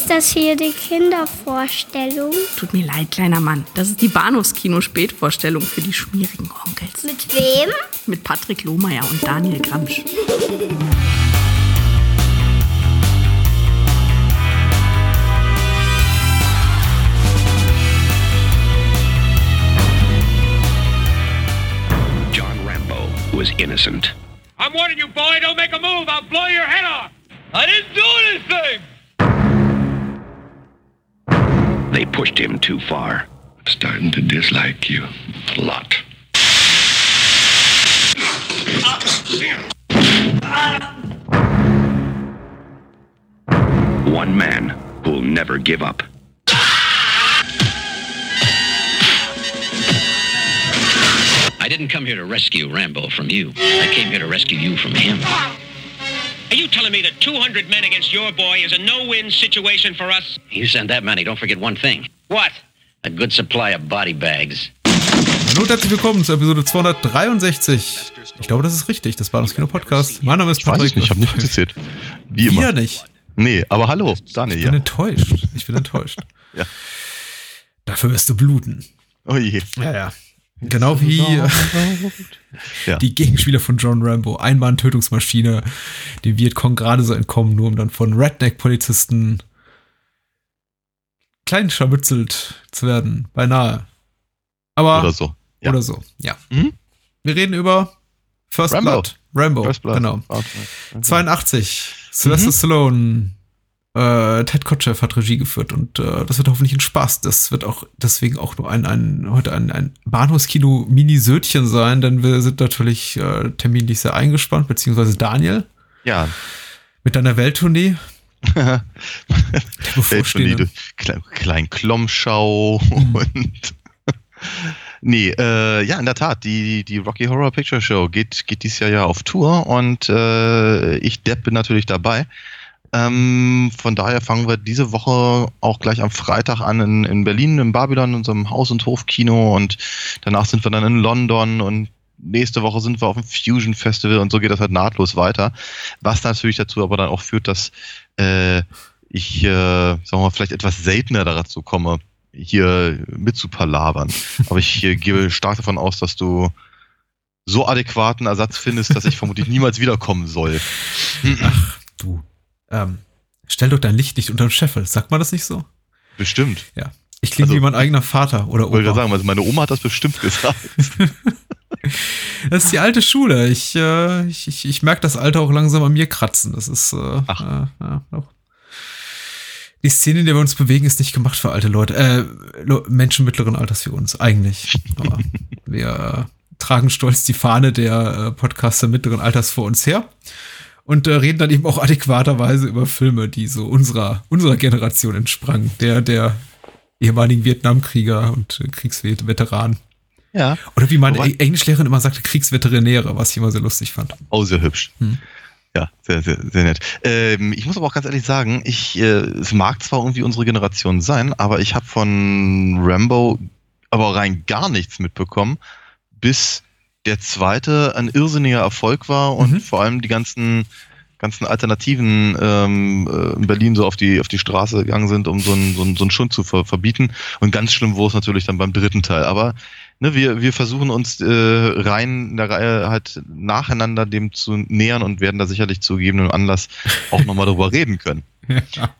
Ist das hier die Kindervorstellung? Tut mir leid, kleiner Mann. Das ist die Bahnhofskino-Spätvorstellung für die schmierigen Onkels. Mit wem? Mit Patrick Lohmeier und Daniel Gramsch. John Rambo was innocent. I'm warning you, boy, don't make a move. I'll blow your head off. I didn't do anything. Pushed him too far. Starting to dislike you a lot. One man who'll never give up. I didn't come here to rescue Rambo from you. I came here to rescue you from him. Are you telling me that 200 men against your boy is a no-win situation for us? You send that many, don't forget one thing. What? A good supply of body bags. Hallo und herzlich willkommen zur Episode 263. Ich glaube, das ist richtig. Das war das Kino-Podcast. Mein Name ist Ich weiß Patrick. nicht, ich habe nicht gezählt. Wie immer. Wir nicht. Nee, aber hallo, Daniel. Ich bin Ja. enttäuscht. Ich bin enttäuscht. Ja. Dafür wirst du bluten. Oh je. Ja, ja. Genau wie äh, Ja. die Gegenspieler von John Rambo. Einmann-Tötungsmaschine, dem Vietcong gerade so entkommen, nur um dann von Redneck-Polizisten klein scharmützelt zu werden. Beinahe. Aber Oder so. Ja. Oder so, ja. Mhm. Wir reden über First Rambo. Blood. Rambo, First Blood. genau. Okay. 82. Sylvester Stallone. Äh, Ted Kotcheff hat Regie geführt und äh, das wird hoffentlich ein Spaß. Das wird auch deswegen auch nur ein, ein heute ein, ein Bahnhofskino-Mini-Södchen sein, denn wir sind natürlich äh, terminlich sehr eingespannt, beziehungsweise Daniel Ja. mit deiner Welttournee. Bevorstehenden. Klein, Klommschau Mhm. und. nee, äh, ja, in der Tat, die, die Rocky Horror Picture Show geht, geht dieses Jahr ja auf Tour und äh, ich, Depp, bin natürlich dabei. Ähm, von daher fangen wir diese Woche auch gleich am Freitag an in, in Berlin, im Babylon, in unserem Haus- und Hofkino und danach sind wir dann in London und nächste Woche sind wir auf dem Fusion Festival und so geht das halt nahtlos weiter. Was natürlich dazu aber dann auch führt, dass äh, ich, äh, sagen wir mal, vielleicht etwas seltener dazu komme, hier mitzupalabern. Aber ich äh, gebe stark davon aus, dass du so adäquaten Ersatz findest, dass ich vermutlich niemals wiederkommen soll. Ach, du. Ähm, stell doch dein Licht nicht unter den Scheffel. Sagt man das nicht so? Bestimmt. Ja. Ich klinge Also- wie mein eigener Vater oder Ich wollte sagen, also meine Oma hat das bestimmt gesagt. Das ist die alte Schule. Ich, äh, ich, ich, ich merke das Alter auch langsam an mir kratzen. Das ist äh, Ach. Äh, ja, doch. Die Szene, in der wir uns bewegen, ist nicht gemacht für alte Leute. Äh, Menschen mittleren Alters wie uns, eigentlich. Aber wir äh, tragen stolz die Fahne der äh, Podcaster mittleren Alters vor uns her. Und äh, reden dann eben auch adäquaterweise über Filme, die so unserer, unserer Generation entsprangen. Der, der ehemaligen Vietnamkrieger und äh, Kriegsveteranen. Ja. Oder wie meine Englischlehrerin immer sagte, Kriegsveterinäre, was ich immer sehr lustig fand. Oh, sehr hübsch. Hm. Ja, sehr, sehr, sehr nett. Ähm, ich muss aber auch ganz ehrlich sagen, ich, äh, es mag zwar irgendwie unsere Generation sein, aber ich habe von Rambo aber rein gar nichts mitbekommen, bis der zweite ein irrsinniger Erfolg war und Mhm. vor allem die ganzen ganzen Alternativen ähm, äh, in Berlin so auf die auf die Straße gegangen sind, um so einen so einen, so einen Schund zu ver verbieten. Und ganz schlimm wurde es natürlich dann beim dritten Teil. Aber ne, wir, wir versuchen uns äh, rein in der Reihe halt nacheinander dem zu nähern und werden da sicherlich zu gegebenem Anlass auch nochmal drüber reden können. Ja.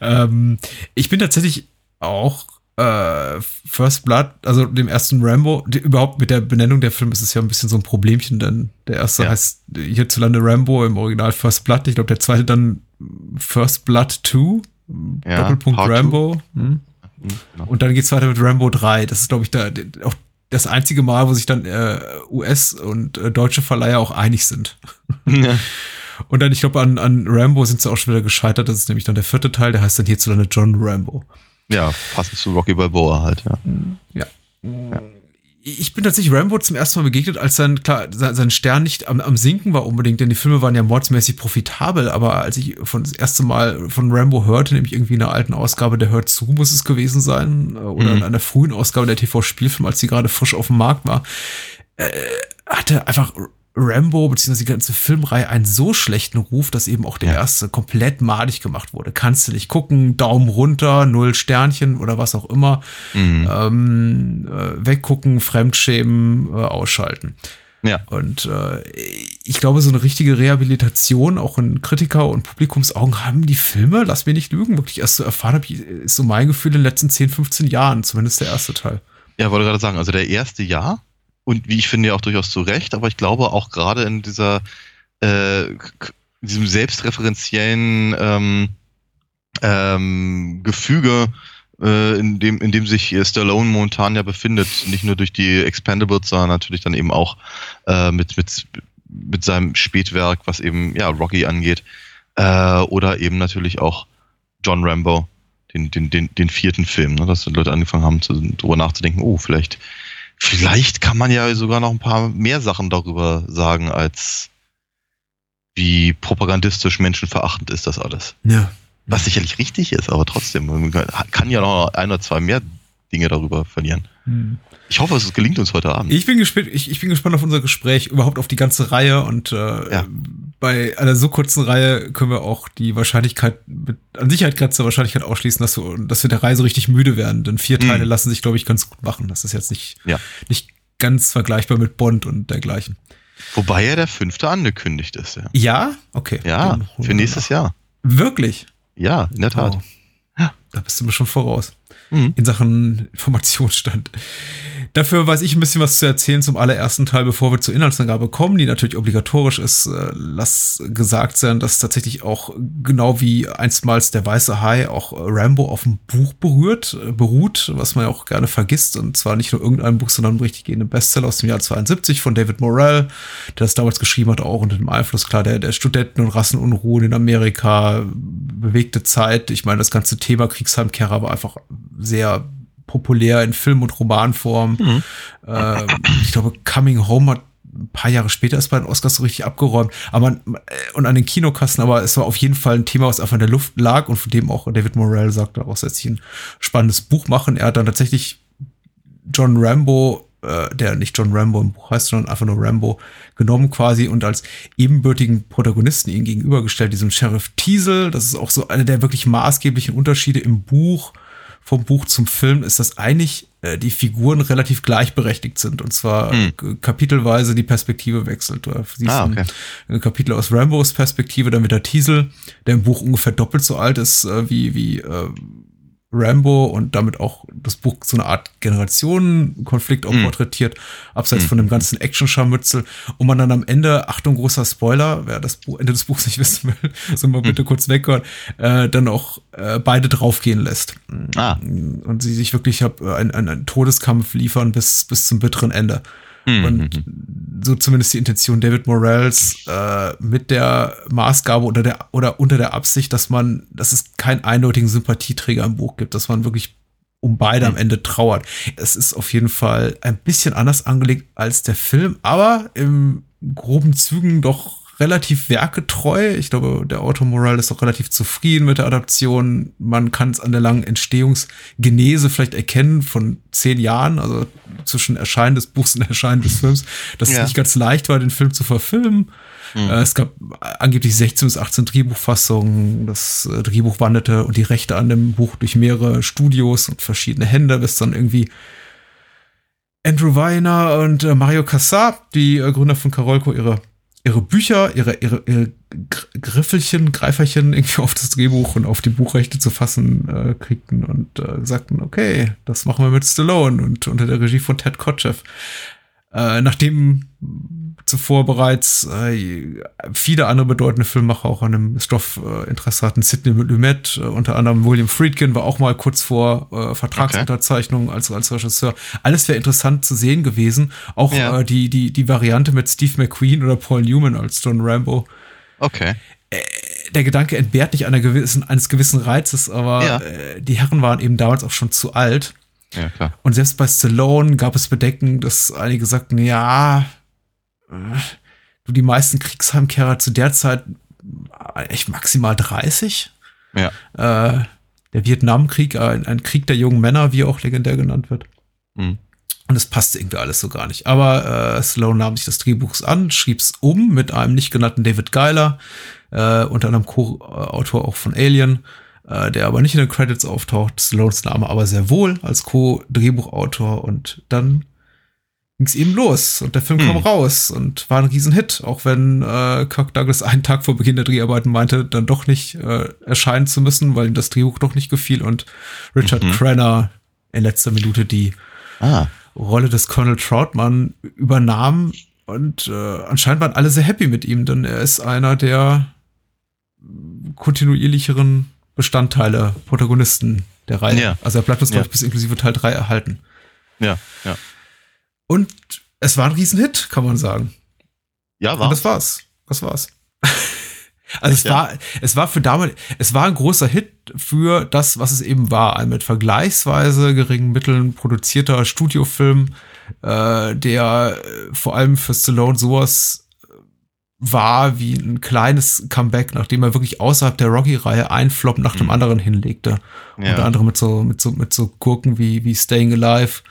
ähm, ich bin tatsächlich auch äh, First Blood, also dem ersten Rambo, die, überhaupt mit der Benennung der Film ist es ja ein bisschen so ein Problemchen, denn der erste Ja. heißt hierzulande Rambo, im Original First Blood. Ich glaube, der zweite dann First Blood 2, Ja, Doppelpunkt Part Rambo. Hm. Hm, genau. Und dann geht's weiter mit Rambo 3. Das ist, glaube ich, da, auch das einzige Mal, wo sich dann äh, US- und äh, deutsche Verleiher auch einig sind. Ja. Und dann, ich glaube, an, an Rambo sind sie auch schon wieder gescheitert. Das ist nämlich dann der vierte Teil, der heißt dann hierzulande John Rambo. Ja, passend zu Rocky Balboa halt, ja. Ja. Ich bin tatsächlich Rambo zum ersten Mal begegnet, als sein, klar, sein sein Stern nicht am, am Sinken war unbedingt, denn die Filme waren ja mordsmäßig profitabel, aber als ich von das erste Mal von Rambo hörte, nämlich irgendwie in einer alten Ausgabe der Hört zu, muss es gewesen sein, äh, oder Mhm. in einer frühen Ausgabe der TV-Spielfilm, als die gerade frisch auf dem Markt war, äh, hatte einfach Rambo bzw. die ganze Filmreihe einen so schlechten Ruf, dass eben auch der Ja. erste komplett madig gemacht wurde. Kannst du nicht gucken, Daumen runter, null Sternchen oder was auch immer. Mhm. Ähm, äh, weggucken, Fremdschämen, äh, ausschalten. Ja. Und äh, ich glaube, so eine richtige Rehabilitation, auch in Kritiker- und Publikumsaugen, haben die Filme, lass mich nicht lügen, wirklich erst so erfahren habe, ist so mein Gefühl in den letzten 10, 15 Jahren, zumindest der erste Teil. Ja, wollte gerade sagen, also der erste ja. Und wie ich finde, ja auch durchaus zu Recht, aber ich glaube auch gerade in dieser, äh, diesem selbstreferenziellen ähm, ähm, Gefüge, äh, in, dem, in dem sich Stallone momentan ja befindet, nicht nur durch die Expendables, sondern natürlich dann eben auch äh, mit, mit, mit seinem Spätwerk, was eben ja Rocky angeht, äh, oder eben natürlich auch John Rambo, den, den, den, den vierten Film, ne, dass die Leute angefangen haben, zu, darüber nachzudenken, oh, vielleicht, vielleicht kann man ja sogar noch ein paar mehr Sachen darüber sagen, als wie propagandistisch menschenverachtend ist das alles. Ja. Was sicherlich richtig ist, aber trotzdem, man kann ja noch ein oder zwei mehr Dinge darüber verlieren. Ich hoffe, es gelingt uns heute Abend. Ich bin gespannt, ich, ich bin gespannt auf unser Gespräch, überhaupt auf die ganze Reihe und äh, Ja. Bei einer so kurzen Reihe können wir auch die Wahrscheinlichkeit, mit, an Sicherheit grenzende Wahrscheinlichkeit ausschließen, dass wir, dass wir der Reise richtig müde werden. Denn vier Teile Mhm. lassen sich, glaube ich, ganz gut machen. Das ist jetzt nicht, Ja. nicht ganz vergleichbar mit Bond und dergleichen. Wobei ja der fünfte angekündigt ist. Ja, Ja? Okay. ja für nächstes Jahr. Wirklich? Ja, in der Tat. Wow. Da bist du mir schon voraus. Mhm. In Sachen Informationsstand. Dafür weiß ich ein bisschen was zu erzählen zum allerersten Teil, bevor wir zur Inhaltsangabe kommen, die natürlich obligatorisch ist. Äh, Lass gesagt sein, dass tatsächlich auch genau wie einstmals der weiße Hai auch Rambo auf dem Buch berührt, äh, beruht, was man ja auch gerne vergisst. Und zwar nicht nur irgendein Buch, sondern richtig gehenden Bestseller aus dem Jahr 72 von David Morrell, der das damals geschrieben hat, auch unter dem Einfluss klar der, der Studenten- und Rassenunruhen in Amerika, bewegte Zeit. Ich meine, das ganze Thema Kriegsheimkehrer war einfach sehr populär in Film- und Romanform. Ähm, ich glaube, Coming Home hat ein paar Jahre später erst bei den Oscars so richtig abgeräumt. Aber man, äh, und an den Kinokassen, aber es war auf jeden Fall ein Thema, was einfach in der Luft lag und von dem auch David Morrell sagte, daraus lässt sich ein spannendes Buch machen. Er hat dann tatsächlich John Rambo, äh, der nicht John Rambo im Buch heißt, sondern einfach nur Rambo, genommen quasi und als ebenbürtigen Protagonisten ihm gegenübergestellt, diesem Sheriff Teasel. Das ist auch so einer der wirklich maßgeblichen Unterschiede im Buch. Vom Buch zum Film ist, dass eigentlich äh, die Figuren relativ gleichberechtigt sind und zwar Hm. äh, kapitelweise die Perspektive wechselt. Du siehst Ah, ein, okay. ein Kapitel aus Rambos Perspektive, dann wieder Teasel, der im Buch ungefähr doppelt so alt ist äh, wie, wie äh, Rambo und damit auch das Buch so eine Art Generationenkonflikt auch Mhm. porträtiert, abseits Mhm. von dem ganzen Action-Scharmützel. Und man dann am Ende, Achtung, großer Spoiler, wer das Buch, Ende des Buchs nicht wissen will, so mal bitte kurz weghören, äh, dann auch äh, beide draufgehen lässt. Ah. Und sie sich wirklich hab, äh, einen, einen, einen Todeskampf liefern bis, bis zum bitteren Ende. Mhm. Und so zumindest die Intention David Morrells äh, mit der Maßgabe oder der oder unter der Absicht, dass man, dass es keinen eindeutigen Sympathieträger im Buch gibt, dass man wirklich um beide am Ende trauert. Es ist auf jeden Fall ein bisschen anders angelegt als der Film, aber im groben Zügen doch relativ werketreu. Ich glaube, der Autor Morell ist auch relativ zufrieden mit der Adaption. Man kann es an der langen Entstehungsgenese vielleicht erkennen von zehn Jahren, also zwischen Erscheinen des Buchs und Erscheinen des Films, dass Ja. es nicht ganz leicht war, den Film zu verfilmen. Äh, Es gab angeblich 16 bis 18 Drehbuchfassungen. Das äh, Drehbuch wanderte und die Rechte an dem Buch durch mehrere Studios und verschiedene Hände, bis dann irgendwie Andrew Weiner und äh, Mario Cassar, die Gründer von Carolco, ihre, ihre Bücher, ihre, ihre, ihre Gr- Griffelchen, Greiferchen irgendwie auf das Drehbuch und auf die Buchrechte zu fassen äh, kriegten und äh, sagten, okay, das machen wir mit Stallone und unter der Regie von Ted Kotcheff. Äh, nachdem zuvor bereits äh, viele andere bedeutende Filmemacher auch an dem Stoff äh, Interesse hatten, Sidney Lumet, äh, unter anderem William Friedkin war auch mal kurz vor äh, Vertragsunterzeichnung als, als Regisseur. Alles wäre interessant zu sehen gewesen. Auch Ja. äh, die, die, die Variante mit Steve McQueen oder Paul Newman als John Rambo Okay. der Gedanke entbehrt nicht einer gewissen, eines gewissen Reizes, aber Ja. äh, die Herren waren eben damals auch schon zu alt. Ja, klar. Und selbst bei Stallone gab es Bedenken, dass einige sagten, ja, äh, du die meisten Kriegsheimkehrer zu der Zeit äh, echt maximal 30. Ja. Äh, der Vietnamkrieg, ein, ein Krieg der jungen Männer, wie auch legendär genannt wird. Mhm. Und es passte irgendwie alles so gar nicht. Aber äh, Sloan nahm sich das Drehbuchs an, schrieb es um mit einem nicht genannten David Geiler, äh, unter anderem Co-Autor auch von Alien, äh, der aber nicht in den Credits auftaucht. Sloans Name aber sehr wohl als Co-Drehbuchautor. Und dann ging es eben los und der Film Hm. kam raus und war ein Riesenhit, auch wenn äh, Kirk Douglas einen Tag vor Beginn der Dreharbeiten meinte, dann doch nicht äh, erscheinen zu müssen, weil ihm das Drehbuch doch nicht gefiel und Richard Mhm. Crenna in letzter Minute die Ah, Rolle des Colonel Troutman übernahm und äh, anscheinend waren alle sehr happy mit ihm, denn er ist einer der kontinuierlicheren Bestandteile, Protagonisten der Reihe. Ja. Also er bleibt uns, Ja. glaube ich, bis inklusive Teil 3 erhalten. ja, ja. Und es war ein Riesenhit, kann man sagen. Ja, Und war. das war's. Das war's. Also es Ja. war, es war für damals, es war ein großer Hit für das, was es eben war. Ein mit vergleichsweise geringen Mitteln produzierter Studiofilm, äh, der äh, vor allem für Stallone sowas äh, war wie ein kleines Comeback, nachdem er wirklich außerhalb der Rocky-Reihe einen Flop nach dem Mhm. anderen hinlegte. Unter Ja. anderem mit so, mit so, mit so Gurken wie, wie Staying Alive,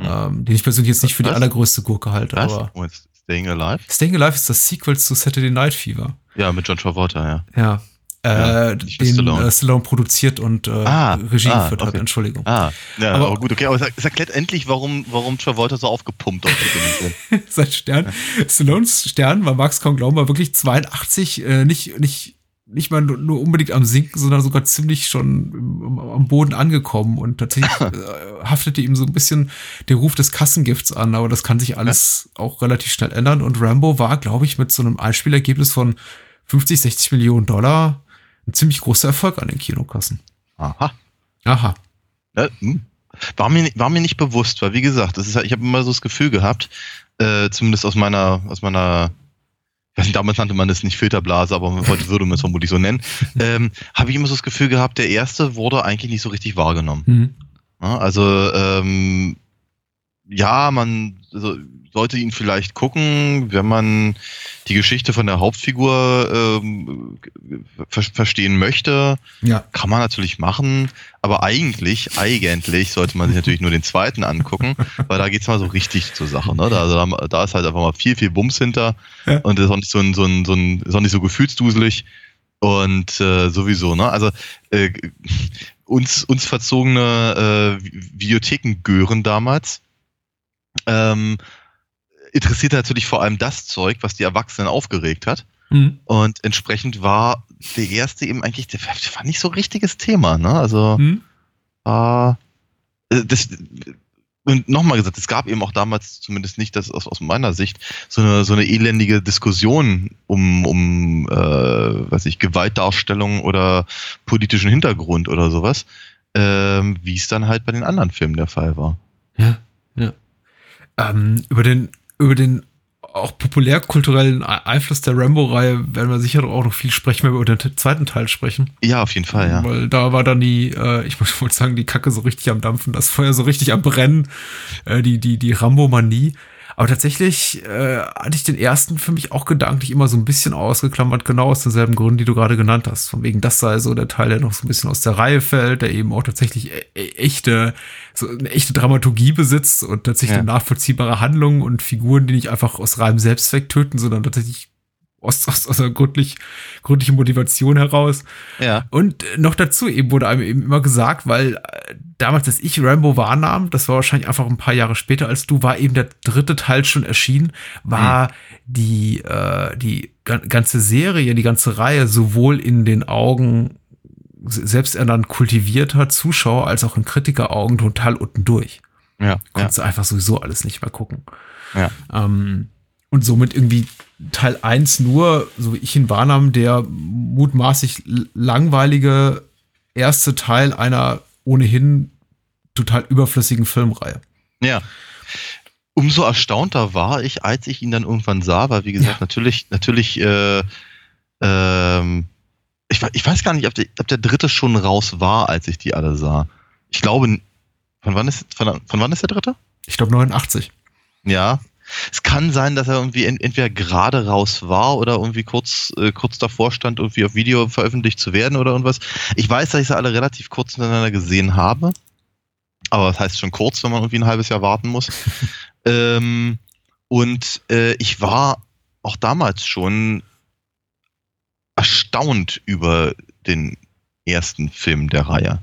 Mhm. ähm, den ich persönlich jetzt nicht für die allergrößte Gurke halte, Was? aber Oh, Staying Alive? Staying Alive ist das Sequel zu Saturday Night Fever. Ja, mit John Travolta, ja. Ja. Äh, den Stallone. Stallone. Äh, Stallone produziert und äh, Ah, Regie ah, geführt hat, okay. Entschuldigung. Ah, ja, Aber- aber, gut, okay. Aber es es erklärt endlich, warum, warum Travolta so aufgepumpt ist. Sein Stern. Stallones Stern war Max kaum glauben, war wirklich 82, äh, nicht, nicht, nicht mal nur, nur unbedingt am Sinken, sondern sogar ziemlich schon im, am Boden angekommen und tatsächlich äh, haftete ihm so ein bisschen der Ruf des Kassengifts an, aber das kann sich alles auch relativ schnell ändern und Rambo war, glaube ich, mit so einem Einspielergebnis von 50, 60 Millionen Dollar ein ziemlich großer Erfolg an den Kinokassen. Aha. Aha. Ja, hm. war, mir, war mir nicht bewusst, weil wie gesagt, das ist, ja- ich habe immer so das Gefühl gehabt, äh, zumindest aus meiner, aus meiner, nicht, damals nannte man das nicht Filterblase, aber heute würde man es vermutlich so nennen, ähm, habe ich immer so das Gefühl gehabt, der erste wurde eigentlich nicht so richtig wahrgenommen. Mhm. Ja, also ähm, ja, man also, sollte ihn vielleicht gucken, wenn man die Geschichte von der Hauptfigur ähm, ver verstehen möchte. Ja. Kann man natürlich machen, aber eigentlich, eigentlich sollte man sich natürlich nur den zweiten angucken, weil da geht's mal so richtig zur Sache. Ne? Da, also da, da ist halt einfach mal viel, viel Bums hinter Ja. und das ist auch nicht so ein, so ein, so ein, ist auch nicht so gefühlsduselig und äh, sowieso, ne? Also äh, uns, uns verzogene äh, Videothekengören damals ähm, interessiert natürlich vor allem das Zeug, was die Erwachsenen aufgeregt hat. Mhm. Und entsprechend war der erste eben eigentlich, der war nicht so ein richtiges Thema, ne? Also Mhm. war äh, das und nochmal gesagt, es gab eben auch damals zumindest nicht, das aus, aus meiner Sicht, so eine, so eine elendige Diskussion um, um äh, weiß ich, Gewaltdarstellung oder politischen Hintergrund oder sowas, ähm, wie es dann halt bei den anderen Filmen der Fall war. Ja, ja. Ähm, über den, über den auch populärkulturellen Ei- Einfluss der Rambo-Reihe werden wir sicher auch noch viel sprechen, wenn wir über den zweiten Teil sprechen. Ja, auf jeden Fall, ja. Weil da war dann die, äh, ich muss wohl sagen, die Kacke so richtig am Dampfen, das Feuer so richtig am Brennen, äh, die, die, die Rambo-Manie. Aber tatsächlich äh, hatte ich den ersten für mich auch gedanklich immer so ein bisschen ausgeklammert, genau aus denselben Gründen, die du gerade genannt hast. Von wegen, das sei so der Teil, der noch so ein bisschen aus der Reihe fällt, der eben auch tatsächlich e e echte, so eine echte Dramaturgie besitzt und tatsächlich Ja. nachvollziehbare Handlung und Figuren, die nicht einfach aus reinem Selbstzweck töten, sondern tatsächlich aus, aus, aus einer gründlich, gründlichen Motivation heraus. Ja. Und noch dazu eben wurde einem eben immer gesagt, weil äh, damals, als ich Rambo wahrnahm, das war wahrscheinlich einfach ein paar Jahre später als du, war eben der dritte Teil schon erschienen, war die, äh, die ga- ganze Serie, die ganze Reihe sowohl in den Augen se- selbst ernannt kultivierter Zuschauer als auch in Kritikeraugen total unten durch. Ja. ja. Konntest du einfach sowieso alles nicht mehr gucken. Ja. Ähm, und somit irgendwie Teil 1 nur, so wie ich ihn wahrnahm, der mutmaßlich langweilige erste Teil einer ohnehin total überflüssigen Filmreihe. Ja. Umso erstaunter war ich, als ich ihn dann irgendwann sah, weil wie gesagt, Ja. natürlich, natürlich, äh, ähm, ich, ich weiß gar nicht, ob der, ob der dritte schon raus war, als ich die alle sah. Ich glaube, von wann ist, von, von wann ist der dritte? Ich glaube 89. Ja. Es kann sein, dass er irgendwie ent, entweder gerade raus war oder irgendwie kurz, äh, kurz davor stand, irgendwie auf Video veröffentlicht zu werden oder irgendwas. Ich weiß, dass ich sie alle relativ kurz miteinander gesehen habe. aber das heißt schon kurz, wenn man irgendwie ein halbes Jahr warten muss. ähm, und äh, ich war auch damals schon erstaunt über den ersten Film der Reihe.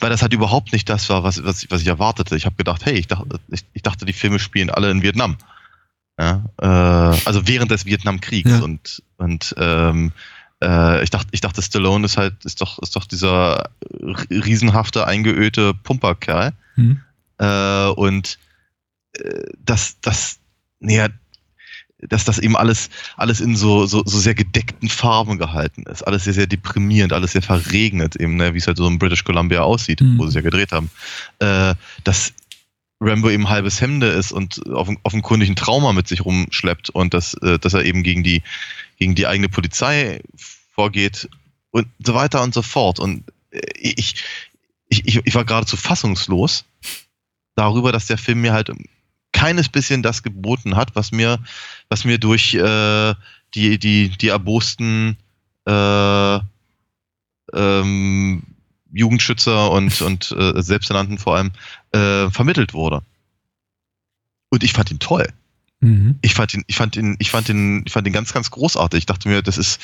Weil das halt überhaupt nicht das war, was, was, was ich erwartete. Ich habe gedacht, hey, ich dachte, ich, ich dachte, die Filme spielen alle in Vietnam. Ja, äh, also während des Vietnamkriegs Ja. und, und ähm, äh, ich dachte, ich dachte, Stallone ist halt, ist doch, ist doch dieser riesenhafte, eingeölte Pumperkerl. Hm. Äh, und äh, dass das, naja, dass das eben alles, alles in so, so, so sehr gedeckten Farben gehalten ist. Alles sehr, sehr deprimierend, alles sehr verregnet, eben, ne, wie es halt so in British Columbia aussieht, Mhm. wo sie es ja gedreht haben. Äh, dass Rambo eben halbes Hemde ist und auf, offenkundig ein Trauma mit sich rumschleppt und dass, äh, dass er eben gegen die, gegen die eigene Polizei vorgeht und so weiter und so fort. Und äh, ich, ich, ich, ich war geradezu fassungslos darüber, dass der Film mir halt keines bisschen das geboten hat, was mir, was mir durch äh, die, die, die erbosten äh, ähm, Jugendschützer und, und äh, Selbsternannten vor allem äh, vermittelt wurde. Und ich fand ihn toll. Mhm. Ich fand ihn, ich fand ihn, ich fand ihn, ich fand ihn ganz, ganz großartig. Ich dachte mir, das ist,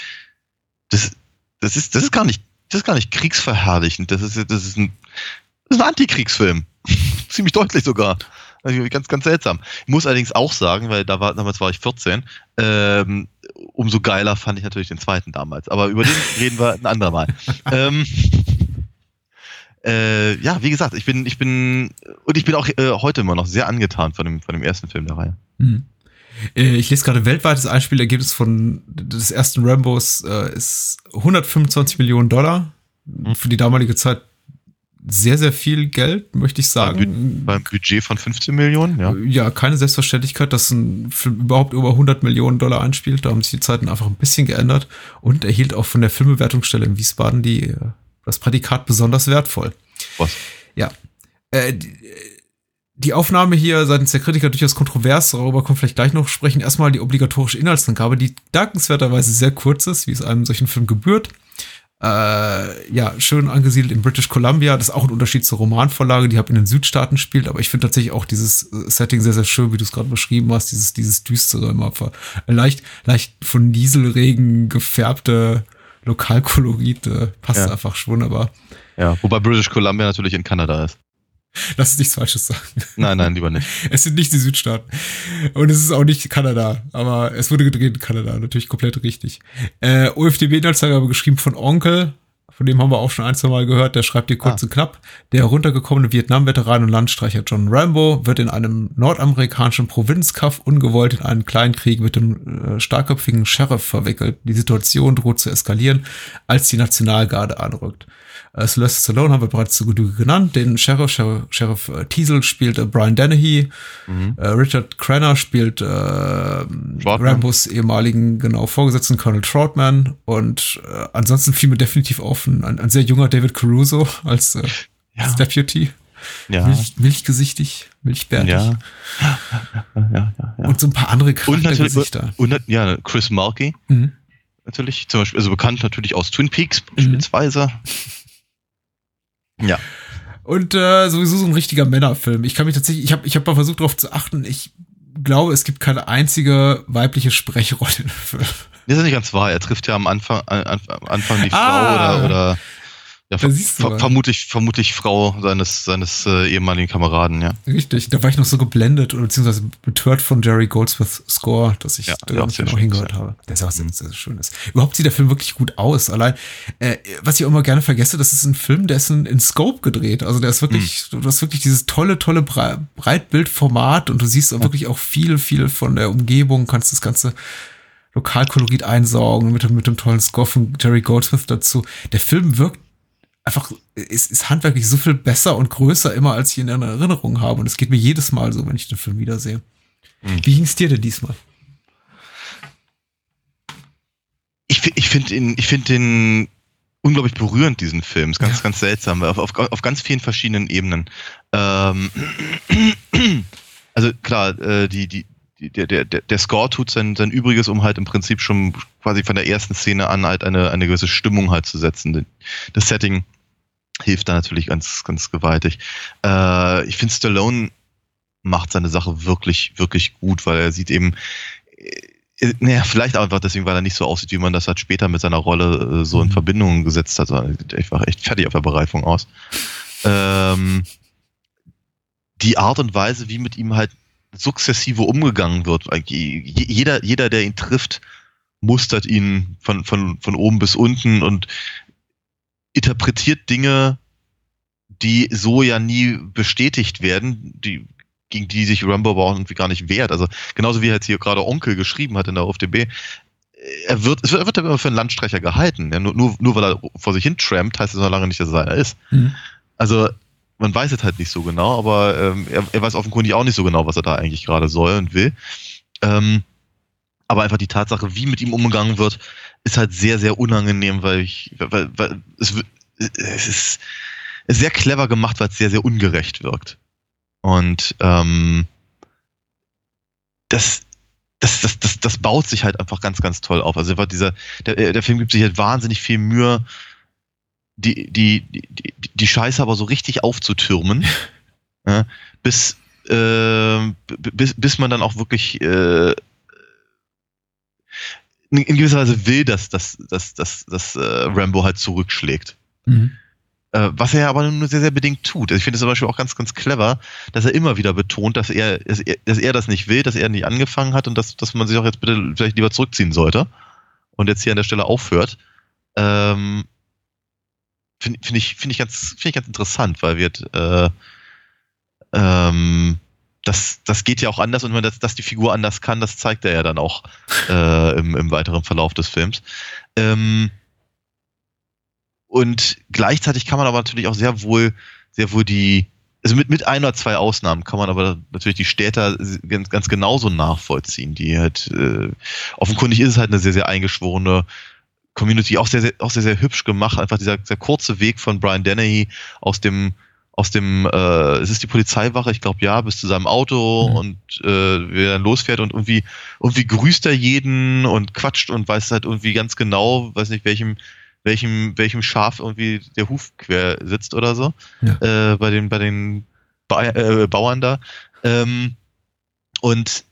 das, das ist, das ist gar nicht, das ist gar nicht kriegsverherrlichend. Das ist, das ist ein, das ist ein Antikriegsfilm. Ziemlich deutlich sogar. Also ganz, ganz seltsam. Ich muss allerdings auch sagen, weil da war, damals war ich 14, ähm, umso geiler fand ich natürlich den zweiten damals. Aber über den reden wir ein andermal. ähm, äh, ja, wie gesagt, ich bin, ich bin, und ich bin auch äh, heute immer noch sehr angetan von dem, von dem ersten Film der Reihe. Hm. Äh, Ich lese gerade weltweites Einspielergebnis von des ersten Rambos äh, ist 125 Millionen Dollar. Für die damalige Zeit sehr, sehr viel Geld, möchte ich sagen. Beim Budget von 15 Millionen, ja. Ja, keine Selbstverständlichkeit, dass ein Film überhaupt über 100 Millionen Dollar einspielt. Da haben sich die Zeiten einfach ein bisschen geändert und erhielt auch von der Filmbewertungsstelle in Wiesbaden die, äh, das Prädikat besonders wertvoll. Was? Ja. Äh, die, die Aufnahme hier seitens der Kritiker durchaus kontrovers, darüber wir vielleicht gleich noch sprechen. Erstmal die obligatorische Inhaltsangabe, die dankenswerterweise sehr kurz ist, wie es einem solchen Film gebührt. Äh, ja, schön angesiedelt in British Columbia. Das ist auch ein Unterschied zur Romanvorlage, die halt in den Südstaaten spielt. Aber ich finde tatsächlich auch dieses äh, Setting sehr, sehr schön, wie du es gerade beschrieben hast. Dieses, dieses düstere, immer ver- leicht, leicht von Nieselregen gefärbte Lokalkolorit äh, passt Ja. einfach wunderbar. Ja, wobei British Columbia natürlich in Kanada ist. Lass uns nichts Falsches sagen. Nein, nein, lieber nicht. Es sind nicht die Südstaaten. Und es ist auch nicht Kanada. Aber es wurde gedreht in Kanada. Natürlich komplett richtig. Äh, OFDB-Inhaltsangabe geschrieben von Onkel. Von dem haben wir auch schon ein, zwei Mal gehört. Der schreibt hier kurz Ah. und knapp. Der heruntergekommene Vietnam-Veteran und Landstreicher John Rambo wird in einem nordamerikanischen Provinzkaff ungewollt in einen kleinen Krieg mit dem äh, starkköpfigen Sheriff verwickelt. Die Situation droht zu eskalieren, als die Nationalgarde anrückt. Äh, Sylvester Stallone haben wir bereits zu Genüge genannt. Den Sheriff, Sheriff, Sheriff äh, Teasel spielt äh, Brian Dennehy. Äh, Richard Crenner spielt äh, Rambos ehemaligen genau Vorgesetzten Colonel Troutman. Und äh, ansonsten fiel mir definitiv auf ein, ein, sehr junger David Caruso als, äh, Ja. als Deputy. Ja. Milch, milchgesichtig, milchbärtig. Ja. Ja, ja, ja. Und so ein paar andere Und natürlich, Charaktergesichter. und, ja, Chris Mulkey, Mhm. natürlich, zum Beispiel, also bekannt natürlich aus Twin Peaks beispielsweise. Ja. Und äh, sowieso so ein richtiger Männerfilm. Ich kann mich tatsächlich, ich habe ich hab mal versucht darauf zu achten, ich glaube, es gibt keine einzige weibliche Sprechrolle im Film. Das ist nicht ganz wahr. Er trifft ja am Anfang, an, am Anfang die Frau Ah. oder, oder ja, Da siehst du ver vermutlich, vermutlich Frau seines, seines äh, ehemaligen Kameraden, ja. Richtig, da war ich noch so geblendet oder beziehungsweise betört von Jerry Goldsmiths Score, dass ich Ja, da gar nicht genau hingehört habe. Der ist auch sehr, sehr schön ist. Überhaupt sieht der Film wirklich gut aus. Allein, äh, was ich auch immer gerne vergesse, das ist ein Film, der ist in, in Scope gedreht. Also der ist wirklich, Hm. du hast wirklich dieses tolle, tolle Brei- Breitbildformat und du siehst auch wirklich auch viel, viel von der Umgebung, kannst das ganze Lokalkolorit einsaugen mit, mit dem tollen Score von Jerry Goldsmith dazu. Der Film wirkt einfach, ist, ist handwerklich so viel besser und größer immer, als ich in Erinnerung habe. Und es geht mir jedes Mal so, wenn ich den Film wiedersehe. Mhm. Wie ging es dir denn diesmal? Ich, ich finde ihn, ich finde den unglaublich berührend, diesen Film. Ist ganz, Ja. ganz seltsam. Auf, auf, auf ganz vielen verschiedenen Ebenen. Ähm, also klar, äh, die, die, der, der, der Score tut sein, sein Übriges, um halt im Prinzip schon quasi von der ersten Szene an halt eine, eine gewisse Stimmung halt zu setzen. Das Setting hilft da natürlich ganz, ganz gewaltig. Äh, ich finde, Stallone macht seine Sache wirklich, wirklich gut, weil er sieht eben, äh, naja, vielleicht auch einfach deswegen, weil er nicht so aussieht, wie man das halt später mit seiner Rolle äh, so in Mhm. Verbindung gesetzt hat. sondern er sieht einfach echt fertig auf der Bereifung aus. Ähm, die Art und Weise, wie mit ihm halt sukzessive umgegangen wird. je- Jeder, jeder, der ihn trifft, mustert ihn von, von, von oben bis unten und interpretiert Dinge, die so ja nie bestätigt werden, die, gegen die sich Rambo aber auch irgendwie gar nicht wehrt. Also genauso wie er jetzt hier gerade Onkel geschrieben hat in der OFDB, er wird, es wird, er wird immer für einen Landstreicher gehalten. Ja, nur, nur, nur weil er vor sich hin trampt, heißt es noch lange nicht, dass er einer ist. Mhm. Also man weiß es halt nicht so genau, aber ähm, er, er weiß offenkundig auch nicht so genau, was er da eigentlich gerade soll und will. Ähm, aber einfach die Tatsache, wie mit ihm umgegangen wird, ist halt sehr, sehr unangenehm, weil ich, weil, weil es, es ist sehr clever gemacht, weil es sehr, sehr ungerecht wirkt. Und ähm, das, das, das, das, das baut sich halt einfach ganz, ganz toll auf. Also dieser, der, der Film gibt sich halt wahnsinnig viel Mühe, die, die, die, die, Scheiße aber so richtig aufzutürmen, ja, bis, äh, bis, bis man dann auch wirklich äh, in in gewisser Weise will, dass, dass, dass, dass, dass äh, Rambo halt zurückschlägt. Mhm. Äh, was er aber nur sehr, sehr bedingt tut. Also Ich finde es zum Beispiel auch ganz, ganz clever, dass er immer wieder betont, dass er, dass er, dass er das nicht will, dass er nicht angefangen hat und dass, dass man sich auch jetzt bitte vielleicht lieber zurückziehen sollte und jetzt hier an der Stelle aufhört. Ähm, finde find ich, finde ich, ganz, ich ganz interessant, weil wird, äh, ähm, das, das geht ja auch anders und wenn das, dass die Figur anders kann, das zeigt er ja dann auch äh, im, im weiteren Verlauf des Films. Ähm, und gleichzeitig kann man aber natürlich auch sehr wohl, sehr wohl die, also mit, mit ein oder zwei Ausnahmen kann man aber natürlich die Städter ganz, ganz genauso nachvollziehen, die halt, äh, offenkundig ist es halt eine sehr, sehr eingeschworene Community, auch sehr, sehr, auch sehr, sehr hübsch gemacht. Einfach dieser, dieser kurze Weg von Brian Dennehy aus dem, aus dem, äh, es ist die Polizeiwache, ich glaube ja, bis zu seinem Auto Mhm. und äh, wie er dann losfährt und irgendwie, irgendwie grüßt er jeden und quatscht und weiß halt irgendwie ganz genau, weiß nicht, welchem, welchem, welchem Schaf irgendwie der Huf quer sitzt oder so. Äh, bei den, bei den ba äh, Bauern da. Ähm, und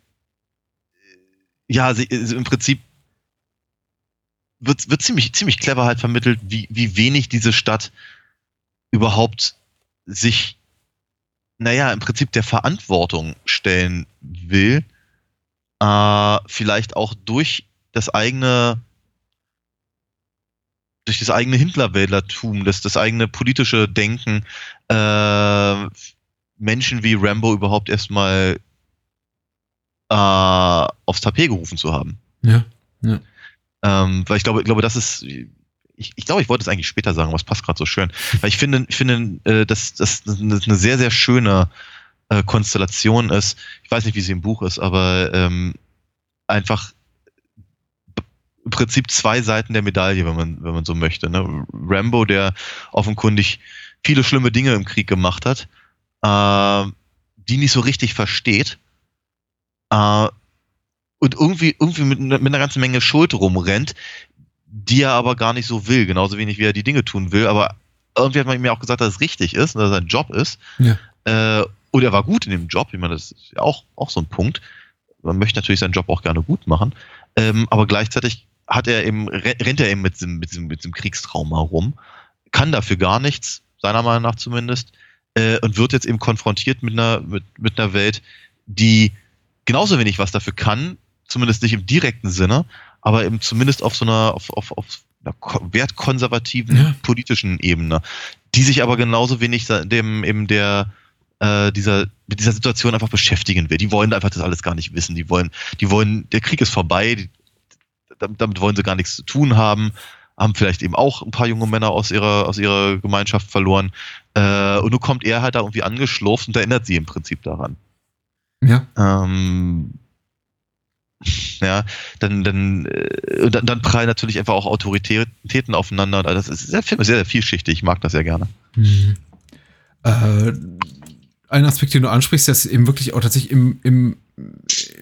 ja, sie, also im Prinzip wird, wird ziemlich, ziemlich clever halt vermittelt, wie, wie wenig diese Stadt überhaupt sich, naja, im Prinzip der Verantwortung stellen will, äh, vielleicht auch durch das eigene, durch das eigene Hindlerwählertum, das, das eigene politische Denken, äh, Menschen wie Rambo überhaupt erstmal äh, aufs Tapet gerufen zu haben. Ja. Ähm, weil ich glaube, ich glaube, das ist, ich, ich glaube, ich wollte es eigentlich später sagen, aber es passt gerade so schön. Weil ich finde, ich finde, äh, dass das eine sehr, sehr schöne äh, Konstellation ist. Ich weiß nicht, wie sie im Buch ist, aber ähm, einfach im Prinzip zwei Seiten der Medaille, wenn man, wenn man so möchte. Ne? Rambo, der offenkundig viele schlimme Dinge im Krieg gemacht hat, äh, die nicht so richtig versteht. Äh, und irgendwie, irgendwie mit, mit einer ganzen Menge Schuld rumrennt, die er aber gar nicht so will, genauso wenig wie er die Dinge tun will, aber irgendwie hat man ihm ja auch gesagt, dass es richtig ist, und dass es sein Job ist. Ja. Äh, und er war gut in dem Job, ich meine, das ist ja auch, auch so ein Punkt. Man möchte natürlich seinen Job auch gerne gut machen, ähm, aber gleichzeitig hat er eben, re- rennt er eben mit diesem, mit diesem, mit diesem Kriegstrauma rum, kann dafür gar nichts, seiner Meinung nach zumindest, äh, und wird jetzt eben konfrontiert mit einer, mit, mit einer Welt, die genauso wenig was dafür kann, zumindest nicht im direkten Sinne, aber eben zumindest auf so einer, auf, auf, auf einer ko- wertkonservativen Ja. politischen Ebene, die sich aber genauso wenig dem eben der äh, dieser mit dieser Situation einfach beschäftigen will. Die wollen einfach das alles gar nicht wissen. Die wollen, die wollen, der Krieg ist vorbei. Die, damit, damit wollen sie gar nichts zu tun haben. Haben vielleicht eben auch ein paar junge Männer aus ihrer aus ihrer Gemeinschaft verloren. Äh, und nun kommt er halt da irgendwie angeschlurft und erinnert sie im Prinzip daran. Ja. Ähm, ja, dann, dann, äh, und dann, dann prallen natürlich einfach auch Autoritäten aufeinander. Das ist, der Film ist sehr, sehr vielschichtig. Ich mag das sehr gerne. Mhm. Äh, ein Aspekt, den du ansprichst, der ist eben wirklich auch tatsächlich im, im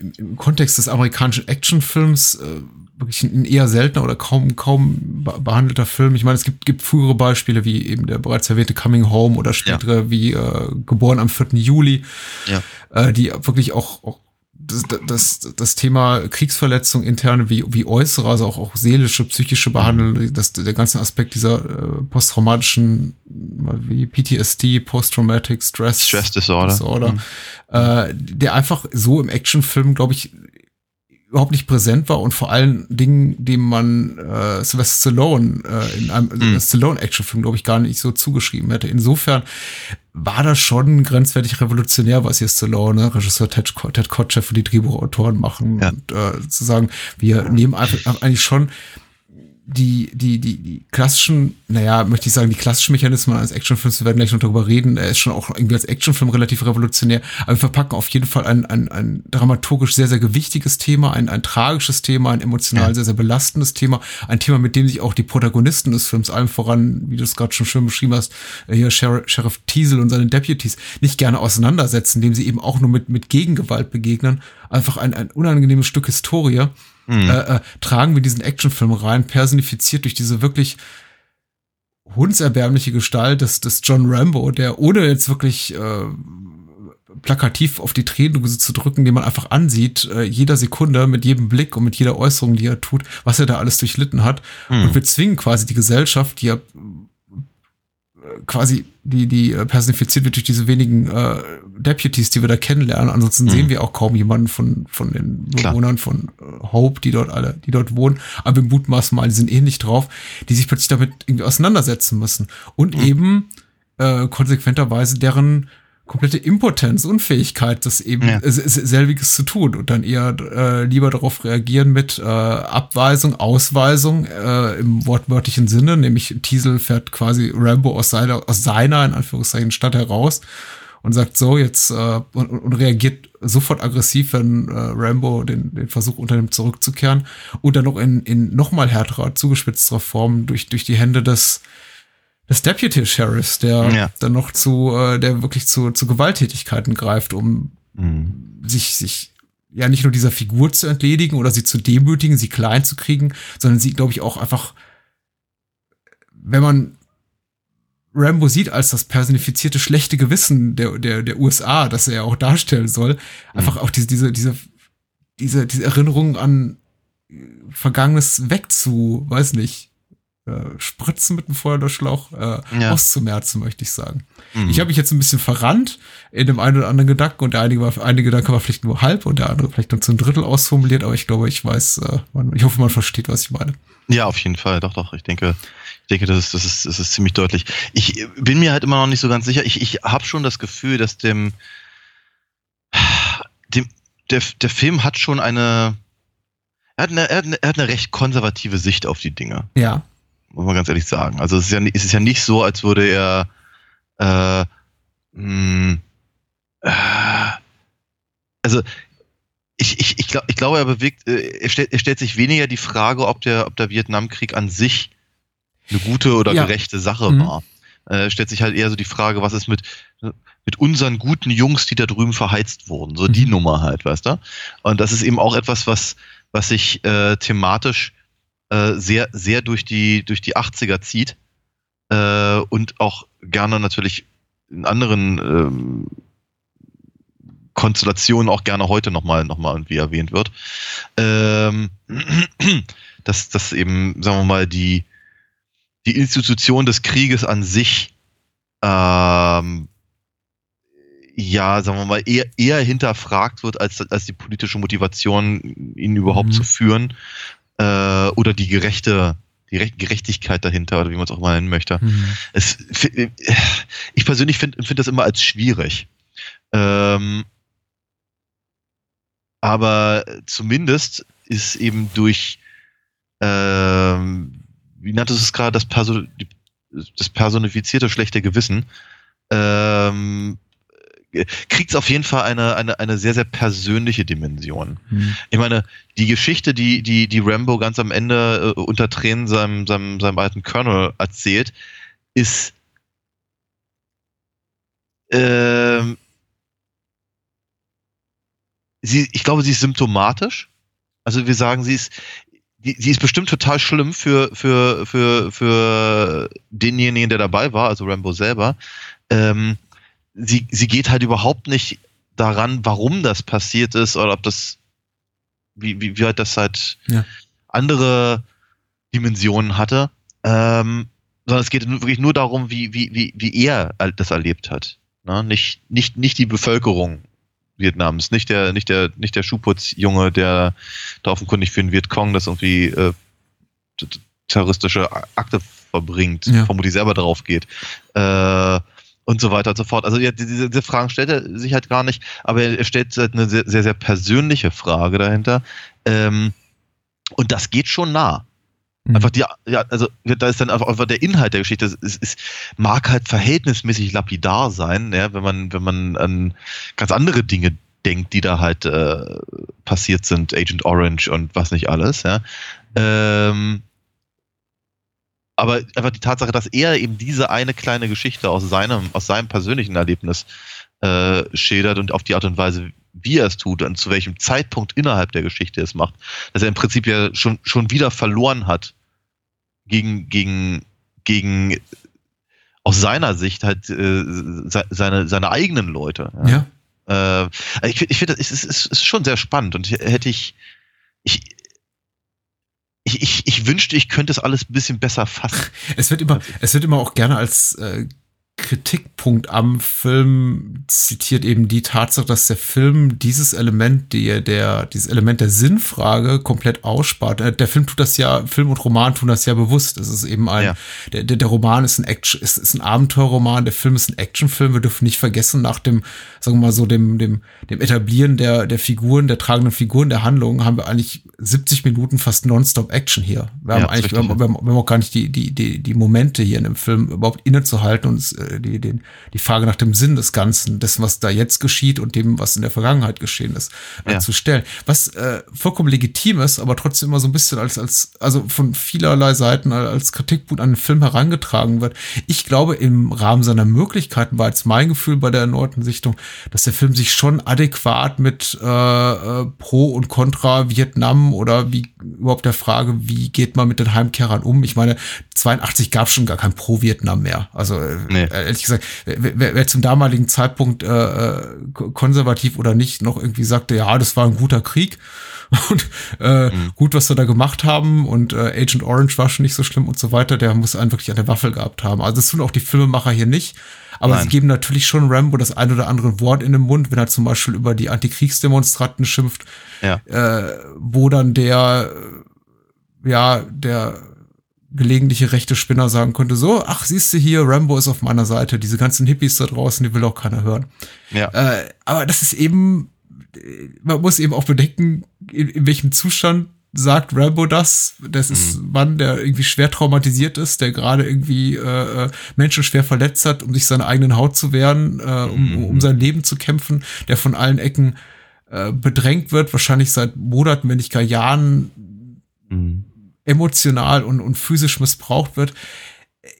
im, im Kontext des amerikanischen Actionfilms äh, wirklich ein eher seltener oder kaum kaum be- behandelter Film. Ich meine, es gibt gibt frühere Beispiele wie eben der bereits erwähnte Coming Home oder spätere wie äh, geboren am 4. Juli, Ja. äh, die wirklich auch, auch das, das, das Thema Kriegsverletzung interne wie, wie äußere, also auch, auch seelische, psychische behandeln, das, der ganze Aspekt dieser äh, posttraumatischen, wie PTSD, Post-Traumatic Stress, Stress Disorder. Disorder Mhm. äh, der einfach so im Actionfilm, glaube ich, überhaupt nicht präsent war und vor allen Dingen, dem man äh, Sylvester Stallone äh, in einem Mhm. Stallone-Actionfilm, glaube ich, gar nicht so zugeschrieben hätte. Insofern war das schon grenzwertig revolutionär, was hier Stallone, ne, Regisseur Ted, Ted Kotcheff und die Drehbuchautoren machen. Ja. Und äh, zu sagen, wir nehmen einfach eigentlich schon die, die, die, die klassischen, naja, möchte ich sagen, die klassischen Mechanismen eines Actionfilms, wir werden gleich noch darüber reden, er ist schon auch irgendwie als Actionfilm relativ revolutionär, aber wir verpacken auf jeden Fall ein, ein, ein dramaturgisch sehr, sehr gewichtiges Thema, ein, ein tragisches Thema, ein emotional Ja. sehr, sehr belastendes Thema, ein Thema, mit dem sich auch die Protagonisten des Films, allem voran, wie du es gerade schon schön beschrieben hast, äh, hier Sheriff, Sheriff Teasel und seine Deputies, nicht gerne auseinandersetzen, indem sie eben auch nur mit, mit Gegengewalt begegnen, einfach ein, ein unangenehmes Stück Historie, Mhm. äh, äh, tragen wir diesen Actionfilm rein, personifiziert durch diese wirklich hundserbärmliche Gestalt des, des John Rambo, der ohne jetzt wirklich äh, plakativ auf die Tränendrüse zu drücken, den man einfach ansieht, äh, jeder Sekunde, mit jedem Blick und mit jeder Äußerung, die er tut, was er da alles durchlitten hat. Mhm. Und wir zwingen quasi die Gesellschaft, die ja quasi, die, die äh, personifiziert wird durch diese wenigen äh, Deputies, die wir da kennenlernen. Ansonsten Mhm. sehen wir auch kaum jemanden von, von den. Bewohnern von äh, Hope, die dort alle, die dort wohnen. Aber wir mutmaßen mal, die sind ähnlich drauf, die sich plötzlich damit irgendwie auseinandersetzen müssen. Und Mhm. eben äh, konsequenterweise deren komplette Impotenz, Unfähigkeit, das eben Ja. selbiges zu tun und dann eher äh, lieber darauf reagieren mit äh, Abweisung, Ausweisung äh, im wortwörtlichen Sinne, nämlich Teasel fährt quasi Rambo aus seiner, aus seiner in Anführungszeichen Stadt heraus und sagt so jetzt äh, und, und reagiert sofort aggressiv, wenn äh, Rambo den, den Versuch unternimmt zurückzukehren und dann noch in, in noch mal härterer, zugespitzterer Form durch, durch die Hände des des Deputy Sheriffs, der Ja. dann noch zu, äh, der wirklich zu, zu Gewalttätigkeiten greift, um Mhm. sich, sich ja nicht nur dieser Figur zu entledigen oder sie zu demütigen, sie klein zu kriegen, sondern sie, glaube ich, auch einfach, wenn man Rambo sieht als das personifizierte schlechte Gewissen der, der, der USA, das er ja auch darstellen soll, einfach auch diese, diese, diese, diese, diese Erinnerung an äh, Vergangenes wegzu, weiß nicht, äh, spritzen mit dem Feuerdurchschlauch, äh, Ja. auszumerzen, möchte ich sagen. Mhm. Ich habe mich jetzt ein bisschen verrannt in dem einen oder anderen Gedanken und der einige war, eine Gedanke war vielleicht nur halb und der andere vielleicht nur zu ein Drittel ausformuliert, aber ich glaube, ich weiß, äh, man, ich hoffe, man versteht, was ich meine. Ja, auf jeden Fall, doch, doch. Ich denke, ich denke, das ist, das ist, das ist ziemlich deutlich. Ich bin mir halt immer noch nicht so ganz sicher. Ich, ich habe schon das Gefühl, dass dem, dem der, der Film hat schon eine, er hat eine, er hat eine, er hat eine recht konservative Sicht auf die Dinge, Ja. Muss man ganz ehrlich sagen. Also es ist ja, es ist ja nicht so, als würde er äh, mh, äh, also ich, ich, ich, glaub, ich glaube, er bewegt, äh, er, stellt, er stellt sich weniger die Frage, ob der, ob der Vietnamkrieg an sich eine gute oder Ja. gerechte Sache Mhm. war. Äh, Er stellt sich halt eher so die Frage, was ist mit, mit unseren guten Jungs, die da drüben verheizt wurden. So die Mhm. Nummer halt, weißt du? Und das ist eben auch etwas, was, was sich äh, thematisch äh, sehr, sehr durch die, durch die 80er zieht. Äh, und auch gerne natürlich in anderen ähm, Konstellationen auch gerne heute nochmal noch mal irgendwie erwähnt wird. Ähm, dass, dass eben, sagen wir mal, die, die Institution des Krieges an sich ähm, ja, sagen wir mal, eher, eher hinterfragt wird, als, als die politische Motivation, ihn überhaupt Mhm. zu führen. Äh, oder die gerechte, die Re Gerechtigkeit dahinter, oder wie man es auch mal nennen möchte. Es, ich persönlich finde find das immer als schwierig. Ähm, aber zumindest ist eben durch, ähm, wie nanntest du es gerade, das, Perso das personifizierte schlechte Gewissen, ähm, kriegt es auf jeden Fall eine, eine, eine sehr, sehr persönliche Dimension. Mhm. Ich meine, die Geschichte, die, die, die Rambo ganz am Ende äh, unter Tränen seinem, seinem, seinem alten Colonel erzählt, ist ähm, sie, ich glaube, sie ist symptomatisch. Also wir sagen, sie ist, sie ist bestimmt total schlimm für, für, für, für denjenigen, der dabei war, also Rambo selber. Ähm, sie, sie geht halt überhaupt nicht daran, warum das passiert ist oder ob das, wie, wie, wie halt das halt Ja. andere Dimensionen hatte. Ähm, sondern es geht wirklich nur darum, wie, wie, wie, wie er das erlebt hat. Ne? Nicht, nicht, nicht die Bevölkerung Vietnams, nicht der, nicht der, nicht der Schuhputzjunge, der da offenkundig für den Vietcong das irgendwie äh, terroristische Akte verbringt, Ja. vermutlich selber drauf geht. Äh, und so weiter und so fort. Also ja, diese, diese Fragen stellt er sich halt gar nicht, aber er stellt halt eine sehr, sehr, sehr persönliche Frage dahinter. Ähm, und das geht schon nah. Mhm. Einfach die, ja, also da ist dann einfach der Inhalt der Geschichte. Es, es, es mag halt verhältnismäßig lapidar sein, ja, wenn man, wenn man an ganz andere Dinge denkt, die da halt äh, passiert sind, Agent Orange und was nicht alles, ja. Ähm, aber einfach die Tatsache, dass er eben diese eine kleine Geschichte aus seinem, aus seinem persönlichen Erlebnis äh, schildert und auf die Art und Weise, wie er es tut und zu welchem Zeitpunkt innerhalb der Geschichte es macht, dass er im Prinzip ja schon, schon wieder verloren hat gegen, gegen, gegen aus seiner Sicht halt äh, se- seine, seine eigenen Leute. Ja. Äh, ich finde, ich find, es ist, es ist schon sehr spannend und hätte ich, ich, ich, ich, ich wünschte, ich könnte es alles ein bisschen besser fassen. Es wird immer, es wird immer auch gerne als äh, Kritikpunkt am Film zitiert eben die Tatsache, dass der Film dieses Element, die, der, dieses Element der Sinnfrage komplett ausspart. Äh, Der Film tut das ja, Film und Roman tun das ja bewusst. Es ist eben ein, Ja. der, der, Roman ist ein Action, ist, ist ein Abenteuerroman, der Film ist ein Actionfilm. Wir dürfen nicht vergessen, nach dem, sagen wir mal so, dem, dem, dem Etablieren der, der Figuren, der tragenden Figuren, der Handlung, haben wir eigentlich 70 Minuten fast nonstop Action hier. Wir haben Ja, eigentlich, wir haben, wir haben, wir haben auch gar nicht die, die, die, die Momente hier in dem Film überhaupt innezuhalten und äh, die, den, die Frage nach dem Sinn des Ganzen, dessen, was da jetzt geschieht und dem, was in der Vergangenheit geschehen ist, äh, Ja. zu stellen. Was äh, vollkommen legitim ist, aber trotzdem immer so ein bisschen als, als, also von vielerlei Seiten als Kritikpunkt an den Film herangetragen wird. Ich glaube, im Rahmen seiner Möglichkeiten war jetzt mein Gefühl bei der erneuten Sichtung, dass der Film sich schon adäquat mit äh, äh, Pro und Contra Vietnam oder wie überhaupt der Frage, wie geht man mit den Heimkehrern um? Ich meine, 82 gab es schon gar kein Pro-Vietnam mehr. Also äh, Nee. Ehrlich gesagt, wer, wer, zum damaligen Zeitpunkt äh, äh, ko- konservativ oder nicht noch irgendwie sagte, ja, das war ein guter Krieg und äh, gut, was wir da gemacht haben und äh, Agent Orange war schon nicht so schlimm und so weiter, der muss einen wirklich an der Waffel gehabt haben. Also das tun auch die Filmemacher hier nicht. Aber Nein. sie geben natürlich schon Rambo das ein oder andere Wort in den Mund, wenn er zum Beispiel über die Antikriegsdemonstranten schimpft, Ja. äh, wo dann der, äh, ja, der gelegentliche rechte Spinner sagen könnte, so, ach, siehst du hier, Rambo ist auf meiner Seite, diese ganzen Hippies da draußen, die will auch keiner hören. Ja. Äh, aber das ist eben, man muss eben auch bedenken, in, in welchem Zustand sagt Rambo das. Das ist ein Mann, der irgendwie schwer traumatisiert ist, der gerade irgendwie äh, äh, Menschen schwer verletzt hat, um sich seiner eigenen Haut zu wehren, äh, um, um sein Leben zu kämpfen, der von allen Ecken äh, bedrängt wird, wahrscheinlich seit Monaten, wenn nicht gar Jahren Mhm. Emotional und, und physisch missbraucht wird.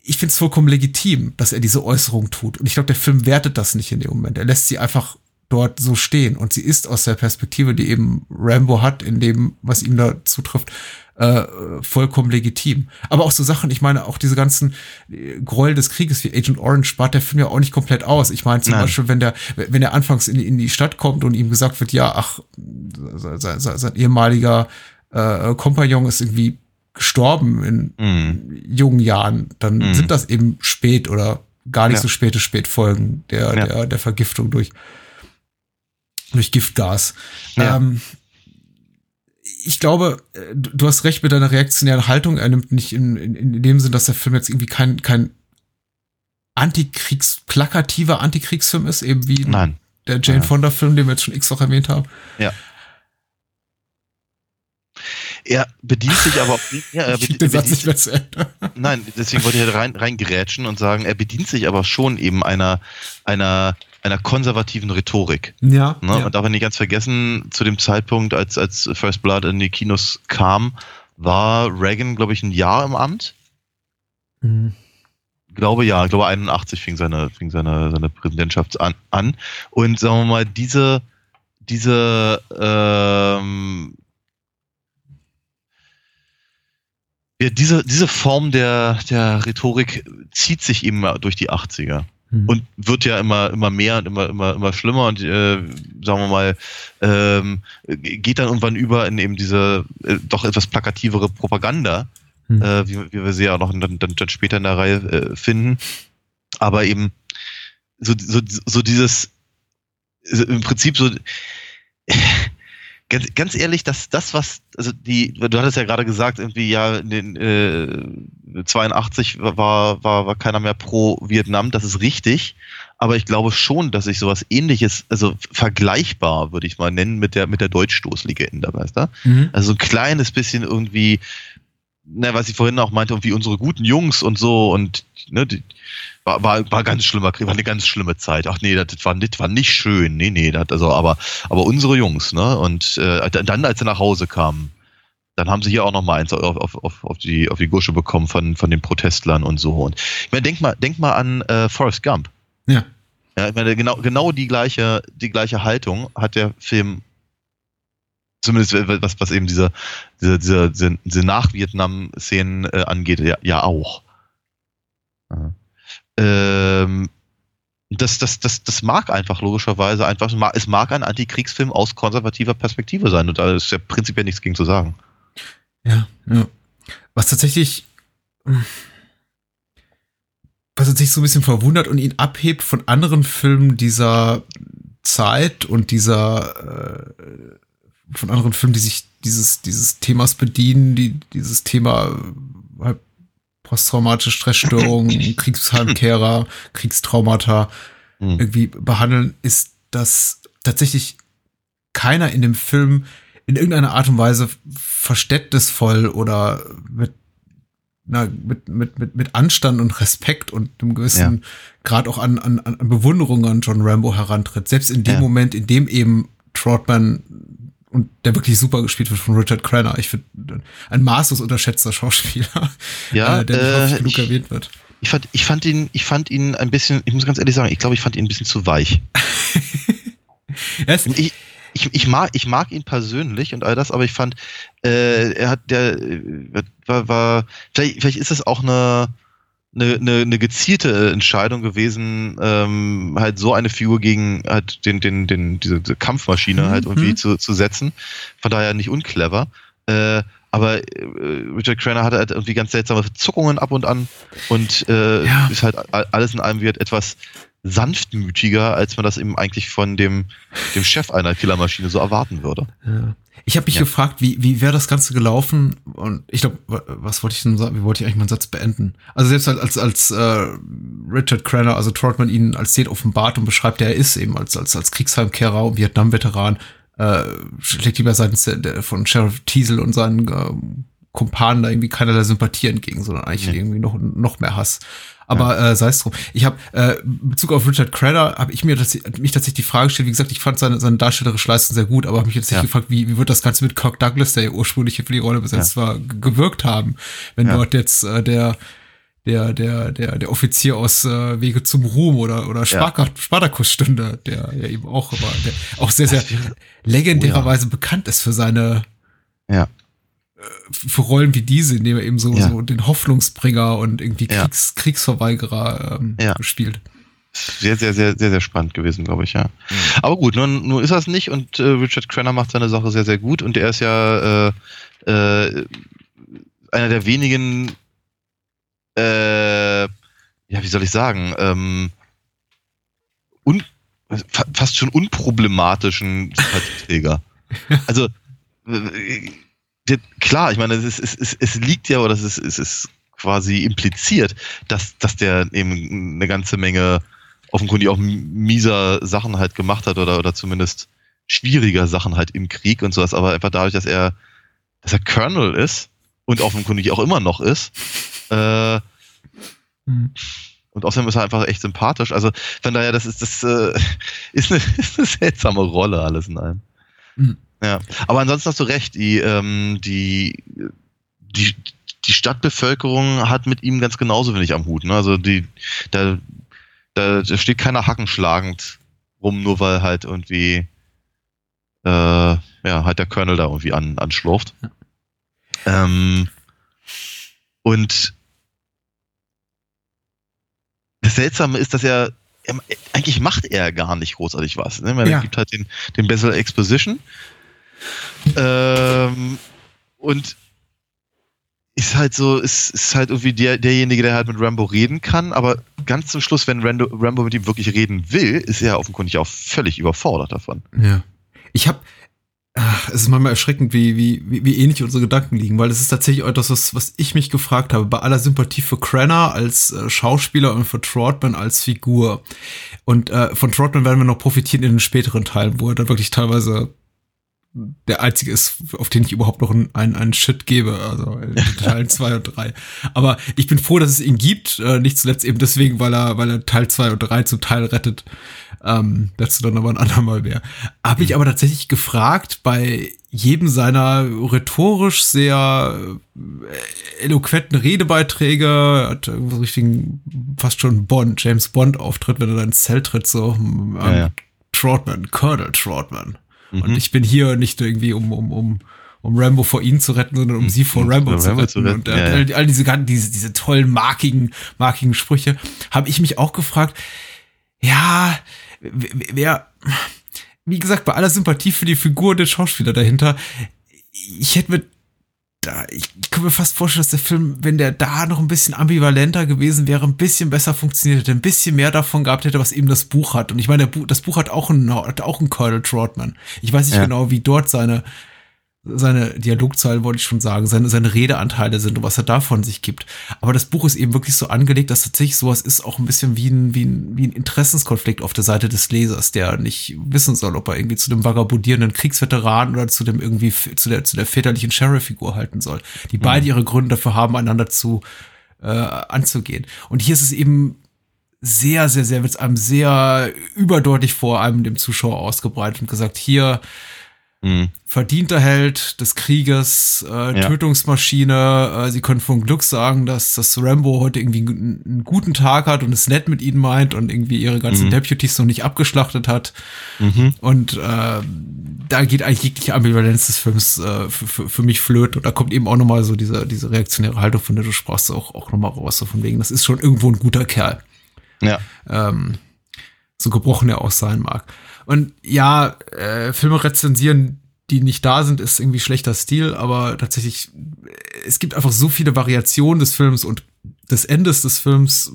Ich finde es vollkommen legitim, dass er diese Äußerung tut. Und ich glaube, der Film wertet das nicht in dem Moment. Er lässt sie einfach dort so stehen. Und sie ist aus der Perspektive, die eben Rambo hat, in dem, was ihm da zutrifft, äh, vollkommen legitim. Aber auch so Sachen, ich meine, auch diese ganzen äh, Gräuel des Krieges wie Agent Orange spart der Film ja auch nicht komplett aus. Ich meine zum Nein. Beispiel, wenn der, wenn er anfangs in, in die Stadt kommt und ihm gesagt wird, ja, ach, sein, sein, sein ehemaliger äh, Kompagnon ist irgendwie gestorben in Mhm. jungen Jahren, dann Mhm. sind das eben spät oder gar nicht Ja. so späte Spätfolgen der, Ja. der, der Vergiftung durch, durch Giftgas. Ja. Ähm, ich glaube, äh, du hast recht mit deiner reaktionären Haltung. Er nimmt nicht in, in, in dem Sinn, dass der Film jetzt irgendwie kein, kein Antikriegs, plakativer Antikriegsfilm ist, eben wie Nein. der Jane Ja. Fonda-Film, den wir jetzt schon x-fach erwähnt haben. Ja. Er bedient sich aber auch, ja, er Ich bedient, den Satz nicht mehr zu Ende. nein, deswegen wollte ich halt rein, reingrätschen und sagen, er bedient sich aber schon eben einer, einer, einer konservativen Rhetorik. Ja, Ne? ja. Und darf man nicht ganz vergessen, zu dem Zeitpunkt, als, als First Blood in die Kinos kam, war Reagan, glaube ich, ein Jahr im Amt. Mhm. glaube ja, ich glaube 81 fing seine, fing seine, seine Präsidentschaft an, an. Und sagen wir mal, diese, diese ähm, ja, diese, diese Form der, der Rhetorik zieht sich eben durch die 80er Hm. und wird ja immer, immer mehr und immer, immer, immer schlimmer und äh, sagen wir mal, ähm, geht dann irgendwann über in eben diese äh, doch etwas plakativere Propaganda, Hm. äh, wie, wie wir sie ja auch noch dann, dann, dann später in der Reihe äh, finden. Aber eben so, so, so dieses so im Prinzip so ganz, ganz ehrlich, dass das, was, also die, du hattest ja gerade gesagt, irgendwie, ja, in den äh, 82 war, war, war keiner mehr pro Vietnam, das ist richtig. Aber ich glaube schon, dass ich sowas ähnliches, also vergleichbar, würde ich mal nennen, mit der, mit der Deutschstoßlegende, weißt du? Mhm. Also so ein kleines bisschen irgendwie, ne, was ich vorhin auch meinte, irgendwie unsere guten Jungs und so und ne, die, war, war, war ganz schlimmer Krieg, war eine ganz schlimme Zeit. Ach nee, das war, das war nicht schön. Nee, nee, das, also, aber, aber unsere Jungs, ne? Und äh, dann, als sie nach Hause kamen, dann haben sie hier auch noch mal eins auf, auf, auf, auf, die, auf die Gusche bekommen von, von den Protestlern und so. Und ich meine, denk mal, denk mal an äh, Forrest Gump. Ja. Ja, ich meine, genau, genau die gleiche, die gleiche Haltung hat der Film, zumindest was, was eben diese, diese, diese, diese, diese Nach-Vietnam-Szenen äh, angeht, ja, ja auch. Ähm, das, das, das, das mag einfach logischerweise einfach, es mag ein Antikriegsfilm aus konservativer Perspektive sein und da ist ja prinzipiell nichts gegen zu sagen. Ja, ja. Was tatsächlich, was tatsächlich so ein bisschen verwundert und ihn abhebt von anderen Filmen dieser Zeit und dieser, äh, von anderen Filmen, die sich dieses, dieses Themas bedienen, die dieses Thema halt posttraumatische Stressstörungen, Kriegsheimkehrer, Kriegstraumata Hm. irgendwie behandeln, ist, dass tatsächlich keiner in dem Film in irgendeiner Art und Weise verständnisvoll oder mit, na, mit, mit, mit, mit Anstand und Respekt und einem gewissen Grad auch an, an, an Bewunderung an John Rambo herantritt. Selbst in dem Ja. Moment, in dem eben Trotman und der wirklich super gespielt wird von Richard Crenna. Ich finde, ein maßlos unterschätzter Schauspieler, Ja, äh, der nicht äh, häufig genug ich- erwähnt wird. Ich fand, ich fand ihn, ich fand ihn ein bisschen, ich muss ganz ehrlich sagen, ich glaube, ich fand ihn ein bisschen zu weich. Ist, Ich, ich, ich, mag, ich mag ihn persönlich und all das, aber ich fand, äh, er hat der äh, war, war vielleicht, vielleicht ist es auch eine, eine, eine, eine gezielte Entscheidung gewesen, ähm, halt so eine Figur gegen halt den, den, den, diese, diese Kampfmaschine Mhm, halt irgendwie zu, zu setzen. Von daher nicht unclever. Äh, aber äh, Richard Crenna hatte halt irgendwie ganz seltsame Zuckungen ab und an und äh, Ja. ist halt alles in allem wird etwas sanftmütiger, als man das eben eigentlich von dem, dem Chef einer Killermaschine so erwarten würde. Ja. Ich habe mich Ja. gefragt, wie, wie wäre das Ganze gelaufen? Und ich glaube, was wollte ich denn sagen? Wie wollte ich eigentlich meinen Satz beenden? Also selbst als, als äh, Richard Crenna, also Trotman ihn als Szene offenbart und beschreibt, der er ist eben als, als, als Kriegsheimkehrer und Vietnam-Veteran, äh, schlägt lieber seitens der, der, von Sheriff Teasel und seinen ähm, Kumpanen da irgendwie keinerlei Sympathie entgegen, sondern eigentlich Ja. irgendwie noch, noch mehr Hass. Aber äh, sei es drum. Ich habe äh, in Bezug auf Richard Crenna habe ich mir tats mich tatsächlich die Frage gestellt. Wie gesagt, ich fand seine, seine darstellerische Leistung sehr gut, aber habe mich jetzt Ja. gefragt, wie, wie wird das Ganze mit Kirk Douglas, der ja ursprünglich für die Rolle besetzt war, g- gewirkt haben, wenn Ja. dort jetzt äh, der der der der der Offizier aus äh, Wege zum Ruhm oder oder Spartak Spartakus stünde, der ja eben auch war, der auch sehr sehr legendärerweise bekannt ist für seine Ja. Für Rollen wie diese, indem er eben so, Ja. so den Hoffnungsbringer und irgendwie Ja. Kriegs, Kriegsverweigerer ähm, Ja. spielt. Sehr, sehr, sehr, sehr, sehr spannend gewesen, glaube ich, ja. Aber gut, nun, nun ist das nicht und äh, Richard Crenna macht seine Sache sehr, sehr gut und er ist ja äh, äh, einer der wenigen, äh, ja, wie soll ich sagen, ähm, un, fa fast schon unproblematischen Sympathieträger. also, äh, klar, ich meine, es, ist, es, ist, es liegt ja, oder es ist, es ist quasi impliziert, dass, dass der eben eine ganze Menge offenkundig auch mieser Sachen halt gemacht hat oder, oder zumindest schwieriger Sachen halt im Krieg und sowas, aber einfach dadurch, dass er, dass er Colonel ist und offenkundig auch immer noch ist, äh, Hm. und außerdem ist er einfach echt sympathisch. Also von daher, das ist das äh, ist, eine, ist eine seltsame Rolle alles in allem. Mhm. Ja, aber ansonsten hast du recht. Die ähm, die die die Stadtbevölkerung hat mit ihm ganz genauso wenig am Hut. Ne? Also die da, da da steht keiner hackenschlagend rum, nur weil halt irgendwie äh, ja, halt der Colonel da irgendwie an, anschlurft. Ähm, und das Seltsame ist, dass er, er eigentlich macht er gar nicht großartig was. Ne? Weil Ja. Er gibt halt den, den Bezel Exposition. Ähm, und ist halt so, ist, ist halt irgendwie der, derjenige, der halt mit Rambo reden kann, aber ganz zum Schluss, wenn Rando, Rambo mit ihm wirklich reden will, ist er offenkundig auch völlig überfordert davon. Ja. Ich habe es ist manchmal erschreckend, wie, wie, wie, wie ähnlich unsere Gedanken liegen, weil es ist tatsächlich etwas, was, was ich mich gefragt habe, bei aller Sympathie für Crenna als äh, Schauspieler und für Trotman als Figur. Und äh, von Trotman werden wir noch profitieren in den späteren Teilen, wo er dann wirklich teilweise der einzige ist, auf den ich überhaupt noch einen, einen, einen Shit gebe, also in Teilen zwei und drei. Aber ich bin froh, dass es ihn gibt, äh, nicht zuletzt eben deswegen, weil er, weil er Teil zwei und drei zum Teil rettet. Ähm, dazu dann aber ein andermal mehr. Habe ich aber tatsächlich gefragt, bei jedem seiner rhetorisch sehr äh, eloquenten Redebeiträge, hat irgendwo so richtigen, fast schon Bond, James Bond Auftritt, wenn er da ins Zelt tritt, so, ähm, Ja, ja. Trotman, Colonel Trotman. Und Mhm. ich bin hier nicht irgendwie, um, um, um, um Rambo vor ihnen zu retten, sondern um sie vor Rambo, vor zu, Rambo retten. zu retten, Und äh, ja, ja. all, all diese, diese, diese tollen, markigen, markigen Sprüche, habe ich mich auch gefragt, ja, wer, wie gesagt, bei aller Sympathie für die Figur und den Schauspieler dahinter, ich hätte mir da, ich, kann mir fast vorstellen, dass der Film, wenn der da noch ein bisschen ambivalenter gewesen wäre, ein bisschen besser funktioniert hätte, ein bisschen mehr davon gehabt hätte, was eben das Buch hat. Und ich meine, Buch, das Buch hat auch einen, hat auch einen Colonel Trotman. Ich weiß nicht Ja. genau, wie dort seine, seine Dialogzeilen, wollte ich schon sagen, seine, seine Redeanteile sind und was er da von sich gibt. Aber das Buch ist eben wirklich so angelegt, dass tatsächlich sowas ist auch ein bisschen wie ein, wie ein, wie ein Interessenskonflikt auf der Seite des Lesers, der nicht wissen soll, ob er irgendwie zu dem vagabundierenden Kriegsveteran oder zu dem irgendwie, zu der, zu der väterlichen Sheriff-Figur halten soll. Die beide ihre Gründe dafür haben, einander zu, äh, anzugehen. Und hier ist es eben sehr, sehr, sehr, wird es einem sehr überdeutlich vor einem dem Zuschauer ausgebreitet und gesagt, hier, Mhm. verdienter Held des Krieges, äh, Ja. Tötungsmaschine. Äh, sie können von Glück sagen, dass das Rambo heute irgendwie einen, einen guten Tag hat und es nett mit ihnen meint und irgendwie ihre ganzen Mhm. Deputies noch nicht abgeschlachtet hat. Mhm. Und äh, da geht eigentlich jegliche Ambivalenz des Films äh, für, für, für mich flöten. Und da kommt eben auch nochmal so diese, diese reaktionäre Haltung, von der du sprachst, auch, auch nochmal raus, so von wegen, das ist schon irgendwo ein guter Kerl Ja. ähm, so gebrochen er auch sein mag. Und ja, äh, Filme rezensieren, die nicht da sind, ist irgendwie schlechter Stil, aber tatsächlich, äh, es gibt einfach so viele Variationen des Films und des Endes des Films,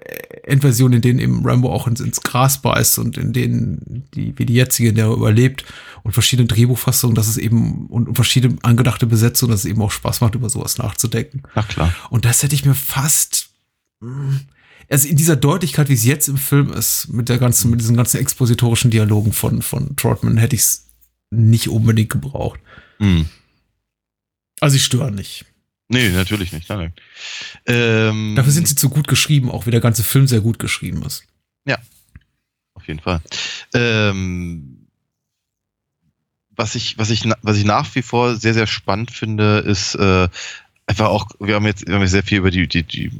äh, Endversionen, in denen eben Rambo auch ins, ins Gras beißt und in denen, die, wie die jetzige, in der er überlebt und verschiedene Drehbuchfassungen, dass es eben und, und verschiedene angedachte Besetzungen, dass es eben auch Spaß macht, über sowas nachzudenken. Na klar. Und das hätte ich mir fast, mh, also in dieser Deutlichkeit, wie es jetzt im Film ist, mit der ganzen, mit diesen ganzen expositorischen Dialogen von, von Trotman, hätte ich es nicht unbedingt gebraucht. Mhm. Also sie stören nicht. Nee, natürlich nicht. Nein, nein. Ähm, Dafür sind sie zu gut geschrieben, auch wie der ganze Film sehr gut geschrieben ist. Auf jeden Fall. Ähm, was ich, was ich, was ich nach wie vor sehr, sehr spannend finde, ist äh, einfach auch, wir haben jetzt, wir haben jetzt sehr viel über die, die, die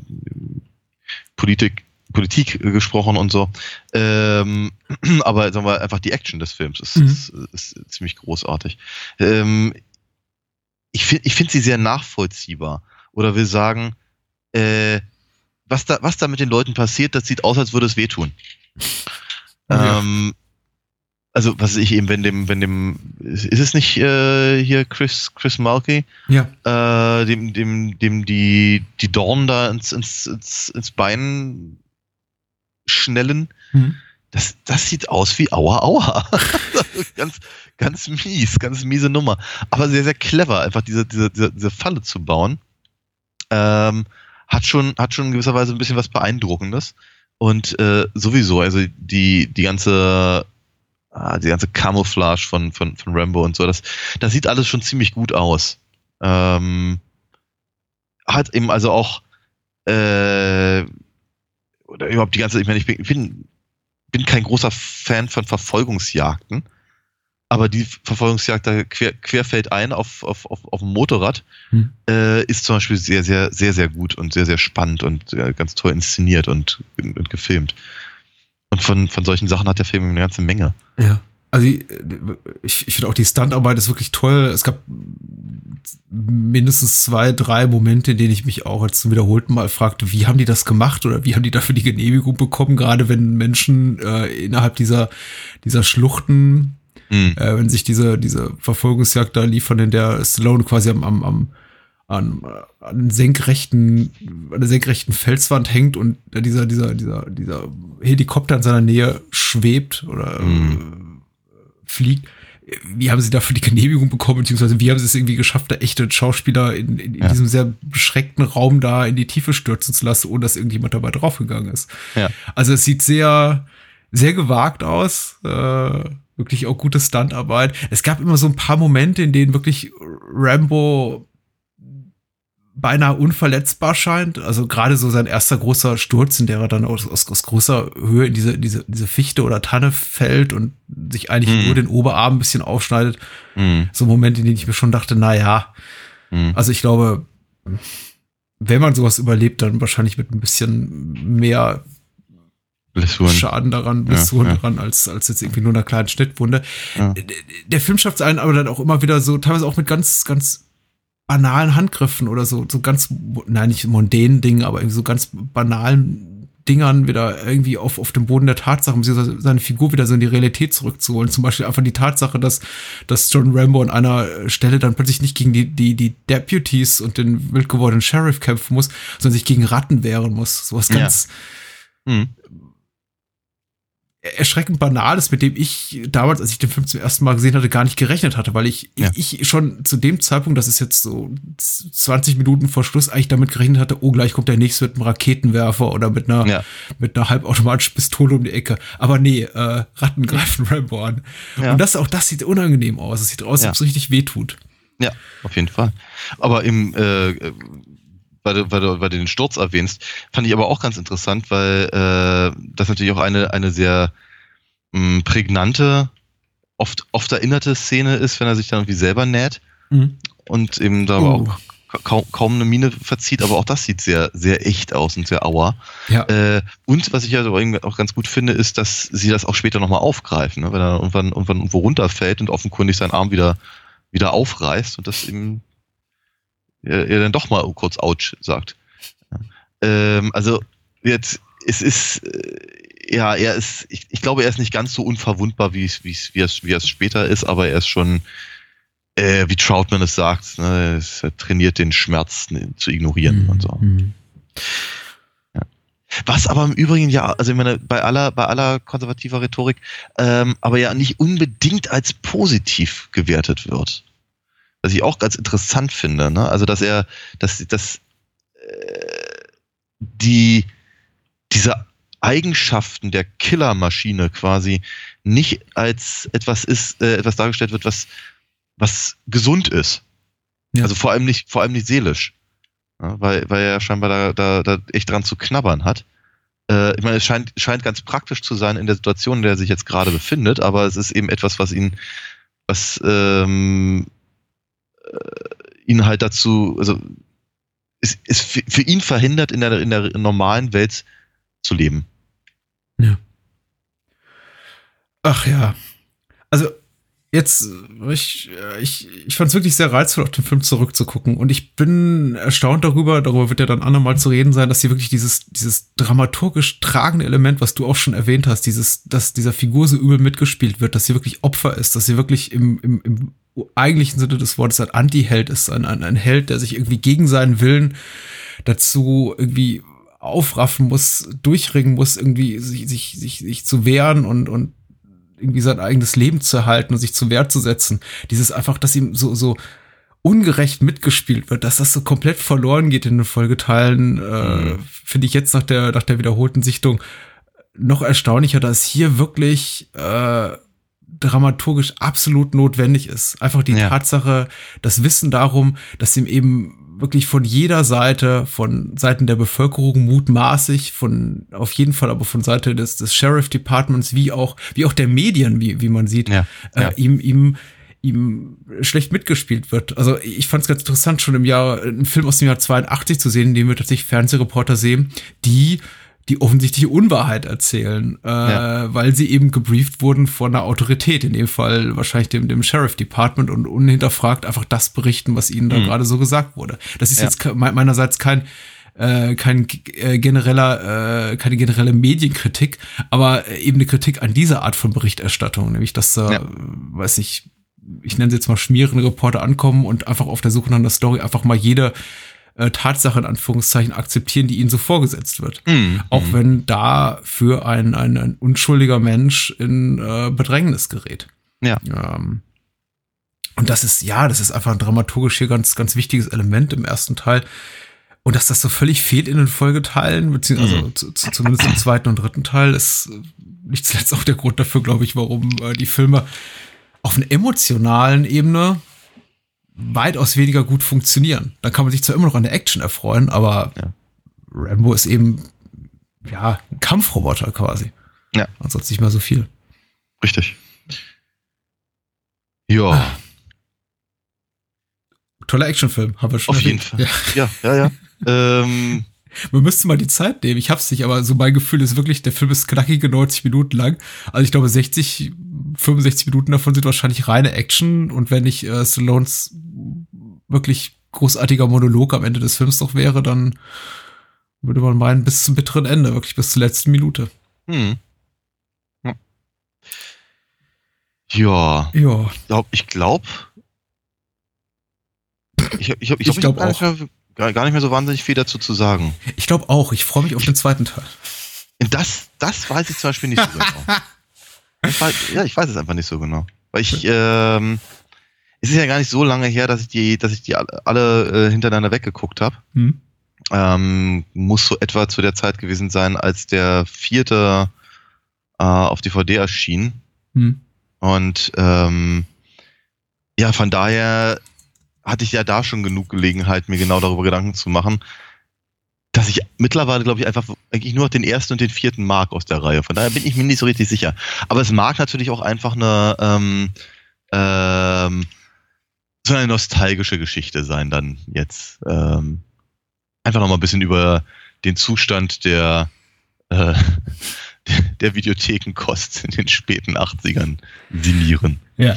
Politik, Politik gesprochen und so. Ähm, aber sagen wir einfach die Action des Films ist, Mhm. ist, ist ziemlich großartig. Ähm, ich finde ich finde sie sehr nachvollziehbar. Oder will sagen, äh, was da, was da mit den Leuten passiert, das sieht aus, als würde es wehtun. Ja. Ähm, also, was ich eben, wenn dem, wenn dem, ist ist es nicht äh, hier Chris, Chris Mulkey, Ja. äh, dem, dem, dem die, die Dornen da ins, ins, ins, ins Bein schnellen? Mhm. Das, das sieht aus wie Aua Aua. ganz, ganz mies, ganz miese Nummer. Aber sehr, sehr clever, einfach diese, diese, diese, diese Falle zu bauen. Ähm, hat schon, hat schon in gewisser Weise ein bisschen was Beeindruckendes. Und äh, sowieso, also die, die ganze, ah, die ganze Camouflage von, von, von Rambo und so, das, das sieht alles schon ziemlich gut aus. Ähm, hat eben also auch äh, oder überhaupt die ganze, ich meine, ich bin, bin, bin kein großer Fan von Verfolgungsjagden, aber die Verfolgungsjagd da quer, querfällt ein auf, auf, auf, auf dem Motorrad Hm. äh, ist zum Beispiel sehr, sehr, sehr, sehr gut und sehr, sehr spannend und äh, ganz toll inszeniert und, und gefilmt. Und von, von solchen Sachen hat der Film eine ganze Menge. Ja. Also ich, ich finde auch die Stuntarbeit ist wirklich toll. Es gab mindestens zwei, drei Momente, in denen ich mich auch jetzt zum wiederholten Mal fragte, wie haben die das gemacht oder wie haben die dafür die Genehmigung bekommen, gerade wenn Menschen äh, innerhalb dieser, dieser Schluchten, Mhm. äh, wenn sich diese, diese Verfolgungsjagd da liefern, in der Stallone quasi am, am, am an, an senkrechten, an der senkrechten Felswand hängt und dieser, dieser, dieser, dieser Helikopter in seiner Nähe schwebt oder äh, fliegt. Wie haben sie dafür die Genehmigung bekommen, beziehungsweise wie haben sie es irgendwie geschafft, da echte Schauspieler in, in, in Ja. diesem sehr beschränkten Raum da in die Tiefe stürzen zu lassen, ohne dass irgendjemand dabei draufgegangen ist. Ja. Also es sieht sehr, sehr gewagt aus. Äh, wirklich auch gute Stuntarbeit. Es gab immer so ein paar Momente, in denen wirklich Rambo beinahe unverletzbar scheint. Also gerade so sein erster großer Sturz, in der er dann aus, aus, aus großer Höhe in diese, diese, diese Fichte oder Tanne fällt und sich eigentlich Mhm. nur den Oberarm ein bisschen aufschneidet. Mhm. So Momente, in denen ich mir schon dachte, na ja, Mhm. also ich glaube, wenn man sowas überlebt, dann wahrscheinlich mit ein bisschen mehr Blessuren. Schaden daran, Ja, Blessuren ja. daran, als, als jetzt irgendwie nur einer kleinen Schnittwunde. Ja. Der Film schafft es einen aber dann auch immer wieder so, teilweise auch mit ganz, ganz banalen Handgriffen oder so, so ganz, nein, nicht mondänen Dingen, aber irgendwie so ganz banalen Dingern wieder irgendwie auf, auf dem Boden der Tatsachen, beziehungsweise seine Figur wieder so in die Realität zurückzuholen. Zum Beispiel einfach die Tatsache, dass, dass John Rambo an einer Stelle dann plötzlich nicht gegen die, die, die Deputies und den wild gewordenen Sheriff kämpfen muss, sondern sich gegen Ratten wehren muss. Sowas Ja. ganz, Mhm. Erschreckend Banales, mit dem ich damals, als ich den Film zum ersten Mal gesehen hatte, gar nicht gerechnet hatte, weil ich, Ja. ich, schon zu dem Zeitpunkt, das ist jetzt so 20 Minuten vor Schluss, eigentlich damit gerechnet hatte, oh, gleich kommt der nächste mit einem Raketenwerfer oder mit einer, Ja. mit einer halbautomatischen Pistole um die Ecke. Aber nee, äh, Ratten greifen Rambo an. Ja. Und das, auch das sieht unangenehm aus. Es sieht aus, als ob es richtig wehtut. Ja, auf jeden Fall. Aber im, äh, weil du, weil, du, weil du den Sturz erwähnst, fand ich aber auch ganz interessant, weil äh, das natürlich auch eine, eine sehr mh, prägnante, oft, oft erinnerte Szene ist, wenn er sich dann irgendwie selber näht und eben da Oh. auch ka- kaum, kaum eine Miene verzieht, aber auch das sieht sehr, sehr echt aus und sehr auer. Ja. Äh, und was ich ja so irgendwie auch ganz gut finde, ist, dass sie das auch später nochmal aufgreifen, ne? wenn er irgendwann, irgendwann irgendwo runterfällt und offenkundig seinen Arm wieder, wieder aufreißt und das eben er, er dann doch mal kurz Ouch sagt. Ähm, also jetzt, es ist, äh, ja, er ist, ich, ich glaube, er ist nicht ganz so unverwundbar, wie es, wie es, wie es, wie es später ist, aber er ist schon, äh, wie Troutman es sagt, ne, es- er trainiert den Schmerz ne, zu ignorieren und so. Mhm. Was aber im Übrigen ja, also ich meine, bei aller, bei aller konservativer Rhetorik, ähm, aber ja nicht unbedingt als positiv gewertet wird. Was ich auch ganz interessant finde, ne? Also dass er, dass, dass äh, die diese Eigenschaften der Killermaschine quasi nicht als etwas ist, äh, etwas dargestellt wird, was, was gesund ist. Ja. Also vor allem nicht, vor allem nicht seelisch. Ja, weil, weil er scheinbar da, da, da echt dran zu knabbern hat. Äh, ich meine, es scheint, scheint ganz praktisch zu sein in der Situation, in der er sich jetzt gerade befindet, aber es ist eben etwas, was ihn, was ähm, äh, ihn halt dazu, also es ist für, ihn verhindert, in der, in der normalen Welt zu leben. Ach ja. Also jetzt, äh, ich, äh, ich, ich fand es wirklich sehr reizvoll, auf den Film zurückzugucken. Und ich bin erstaunt darüber, darüber wird ja dann andermal zu reden sein, dass hier wirklich dieses, dieses dramaturgisch tragende Element, was du auch schon erwähnt hast, dieses, dass dieser Figur so übel mitgespielt wird, dass sie wirklich Opfer ist, dass sie wirklich im, im, im eigentlichen Sinne des Wortes ein Anti-Held ist, ein, ein, ein Held, der sich irgendwie gegen seinen Willen dazu irgendwie aufraffen muss, durchringen muss, irgendwie sich, sich, sich, sich zu wehren und, und irgendwie sein eigenes Leben zu erhalten und sich zu Wehr zu setzen. Dieses einfach, dass ihm so, so ungerecht mitgespielt wird, dass das so komplett verloren geht in den Folgeteilen, äh, finde ich jetzt nach der, nach der wiederholten Sichtung noch erstaunlicher, dass hier wirklich äh, dramaturgisch absolut notwendig ist. Einfach die Ja. Tatsache, das Wissen darum, dass ihm eben wirklich von jeder Seite, von Seiten der Bevölkerung mutmaßig, von auf jeden Fall aber von Seite des, des Sheriff Departments, wie auch, wie auch der Medien, wie, wie man sieht, Ja, äh, ja. ihm, ihm, ihm schlecht mitgespielt wird. Also ich fand es ganz interessant, schon im Jahr, einen Film aus dem Jahr 82 zu sehen, in dem wir tatsächlich Fernsehreporter sehen, die die offensichtliche Unwahrheit erzählen, äh, Ja. weil sie eben gebrieft wurden von einer Autorität, in dem Fall wahrscheinlich dem, dem Sheriff Department und unhinterfragt einfach das berichten, was ihnen da Mhm. gerade so gesagt wurde. Das ist Ja. jetzt me- meinerseits kein äh, kein äh, genereller, äh, keine generelle Medienkritik, aber äh, eben eine Kritik an dieser Art von Berichterstattung, nämlich dass da, Ja. äh, weiß nicht, ich nenne sie jetzt mal schmierende Reporter ankommen und einfach auf der Suche nach einer Story einfach mal jede äh, Tatsache in Anführungszeichen akzeptieren, die ihnen so vorgesetzt wird. Mhm. Auch wenn da für ein, ein, ein unschuldiger Mensch in äh, Bedrängnis gerät. Ja. Ähm, und das ist, ja, das ist einfach ein dramaturgisch hier ganz, ganz wichtiges Element im ersten Teil. Und dass das so völlig fehlt in den Folgeteilen, beziehungsweise also zu, zu, zumindest im zweiten und dritten Teil, ist äh, nicht zuletzt auch der Grund dafür, glaube ich, warum äh, die Filme auf einer emotionalen Ebene weitaus weniger gut funktionieren. Da kann man sich zwar immer noch an der Action erfreuen, aber Ja. Rambo ist eben ja ein Kampfroboter quasi. Ja. Und sonst nicht mehr so viel. Richtig. Ja, Toller Actionfilm, haben wir schon auf jeden erwähnt. Fall. Ja. Ja, ja, ja. ähm, Man müsste mal die Zeit nehmen. Ich hab's nicht, aber so mein Gefühl ist wirklich, der Film ist knackige 90 Minuten lang. Also ich glaube 60, 65 Minuten davon sind wahrscheinlich reine Action und wenn nicht äh, Stallones wirklich großartiger Monolog am Ende des Films noch wäre, dann würde man meinen, bis zum bitteren Ende, wirklich bis zur letzten Minute. hm. Ja. Ja, Ja, glaub, ich glaube, ich, ich, ich, ich, Ich glaub gar, nicht mehr, gar, gar nicht mehr so wahnsinnig viel dazu zu sagen. ich glaube auch. Ich freue mich auf den zweiten Teil. Das, das weiß ich zum Beispiel nicht so genau. Ich weiß, ja, ich weiß es einfach nicht so genau. Weil ich, ähm, es ist ja gar nicht so lange her, dass ich die, dass ich die alle, alle äh, hintereinander weggeguckt habe. Hm? Ähm, muss so etwa zu der Zeit gewesen sein, als der vierte äh, auf DVD erschien. Hm. Und ähm, ja, von daher hatte ich ja da schon genug Gelegenheit, mir genau darüber Gedanken zu machen, dass ich mittlerweile, glaube ich, einfach eigentlich nur noch den ersten und den vierten mag aus der Reihe. Von daher bin ich mir nicht so richtig sicher. Aber es mag natürlich auch einfach eine ähm, ähm, so eine nostalgische Geschichte sein, dann jetzt ähm, einfach noch mal ein bisschen über den Zustand der äh, der Videothekenkost in den späten 80ern sinnieren. Ja.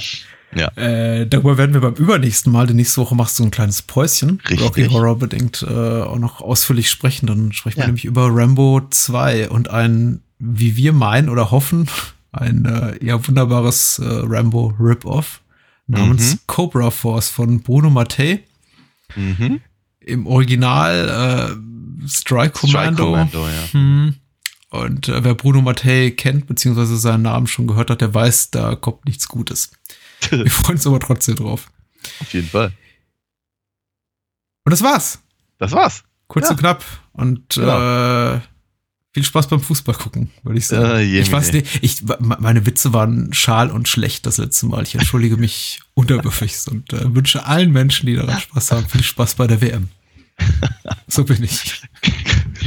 Ja. Äh, darüber werden wir beim übernächsten Mal, denn nächste Woche machst du ein kleines Päuschen. Richtig. Rocky Horror bedingt äh, auch noch ausführlich sprechen. Dann sprechen wir Ja. nämlich über Rambo 2 und ein, wie wir meinen oder hoffen, ein äh, ja wunderbares äh, Rambo Rip-Off namens Mhm. Cobra Force von Bruno Mattei. Mhm. Im Original äh, Strike Commando. Strike Commando, ja. Hm. Und äh, wer Bruno Mattei kennt, beziehungsweise seinen Namen schon gehört hat, der weiß, da kommt nichts Gutes. Wir freuen uns aber trotzdem drauf. Auf jeden Fall. Und das war's. Das war's. Kurz Ja. und knapp. Und Genau. äh, viel Spaß beim Fußball gucken, würde ich sagen. Äh, je ich weiß nicht, ich, me- meine Witze waren schal und schlecht das letzte Mal. Ich entschuldige mich unterwürfigst und äh, wünsche allen Menschen, die daran Spaß haben, viel Spaß bei der WM. So bin ich.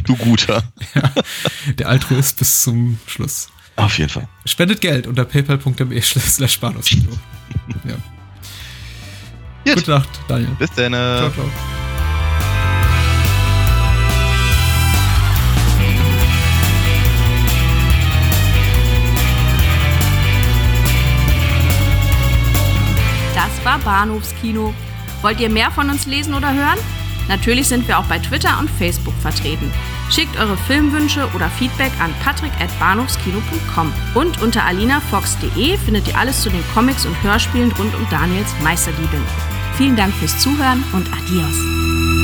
Du guter. Der Altruist bis zum Schluss. Auf jeden Fall. Spendet Geld unter paypal.me slash Bahnhofskino. ja. Gut. Gute Nacht, Daniel. Bis dann. Ciao, ciao. Das war Bahnhofskino. Wollt ihr mehr von uns lesen oder hören? Natürlich sind wir auch bei Twitter und Facebook vertreten. Schickt eure Filmwünsche oder Feedback an patrick.bahnhofskino.com. Und unter alinafox.de findet ihr alles zu den Comics und Hörspielen rund um Daniels Meisterdiebin. Vielen Dank fürs Zuhören und adios.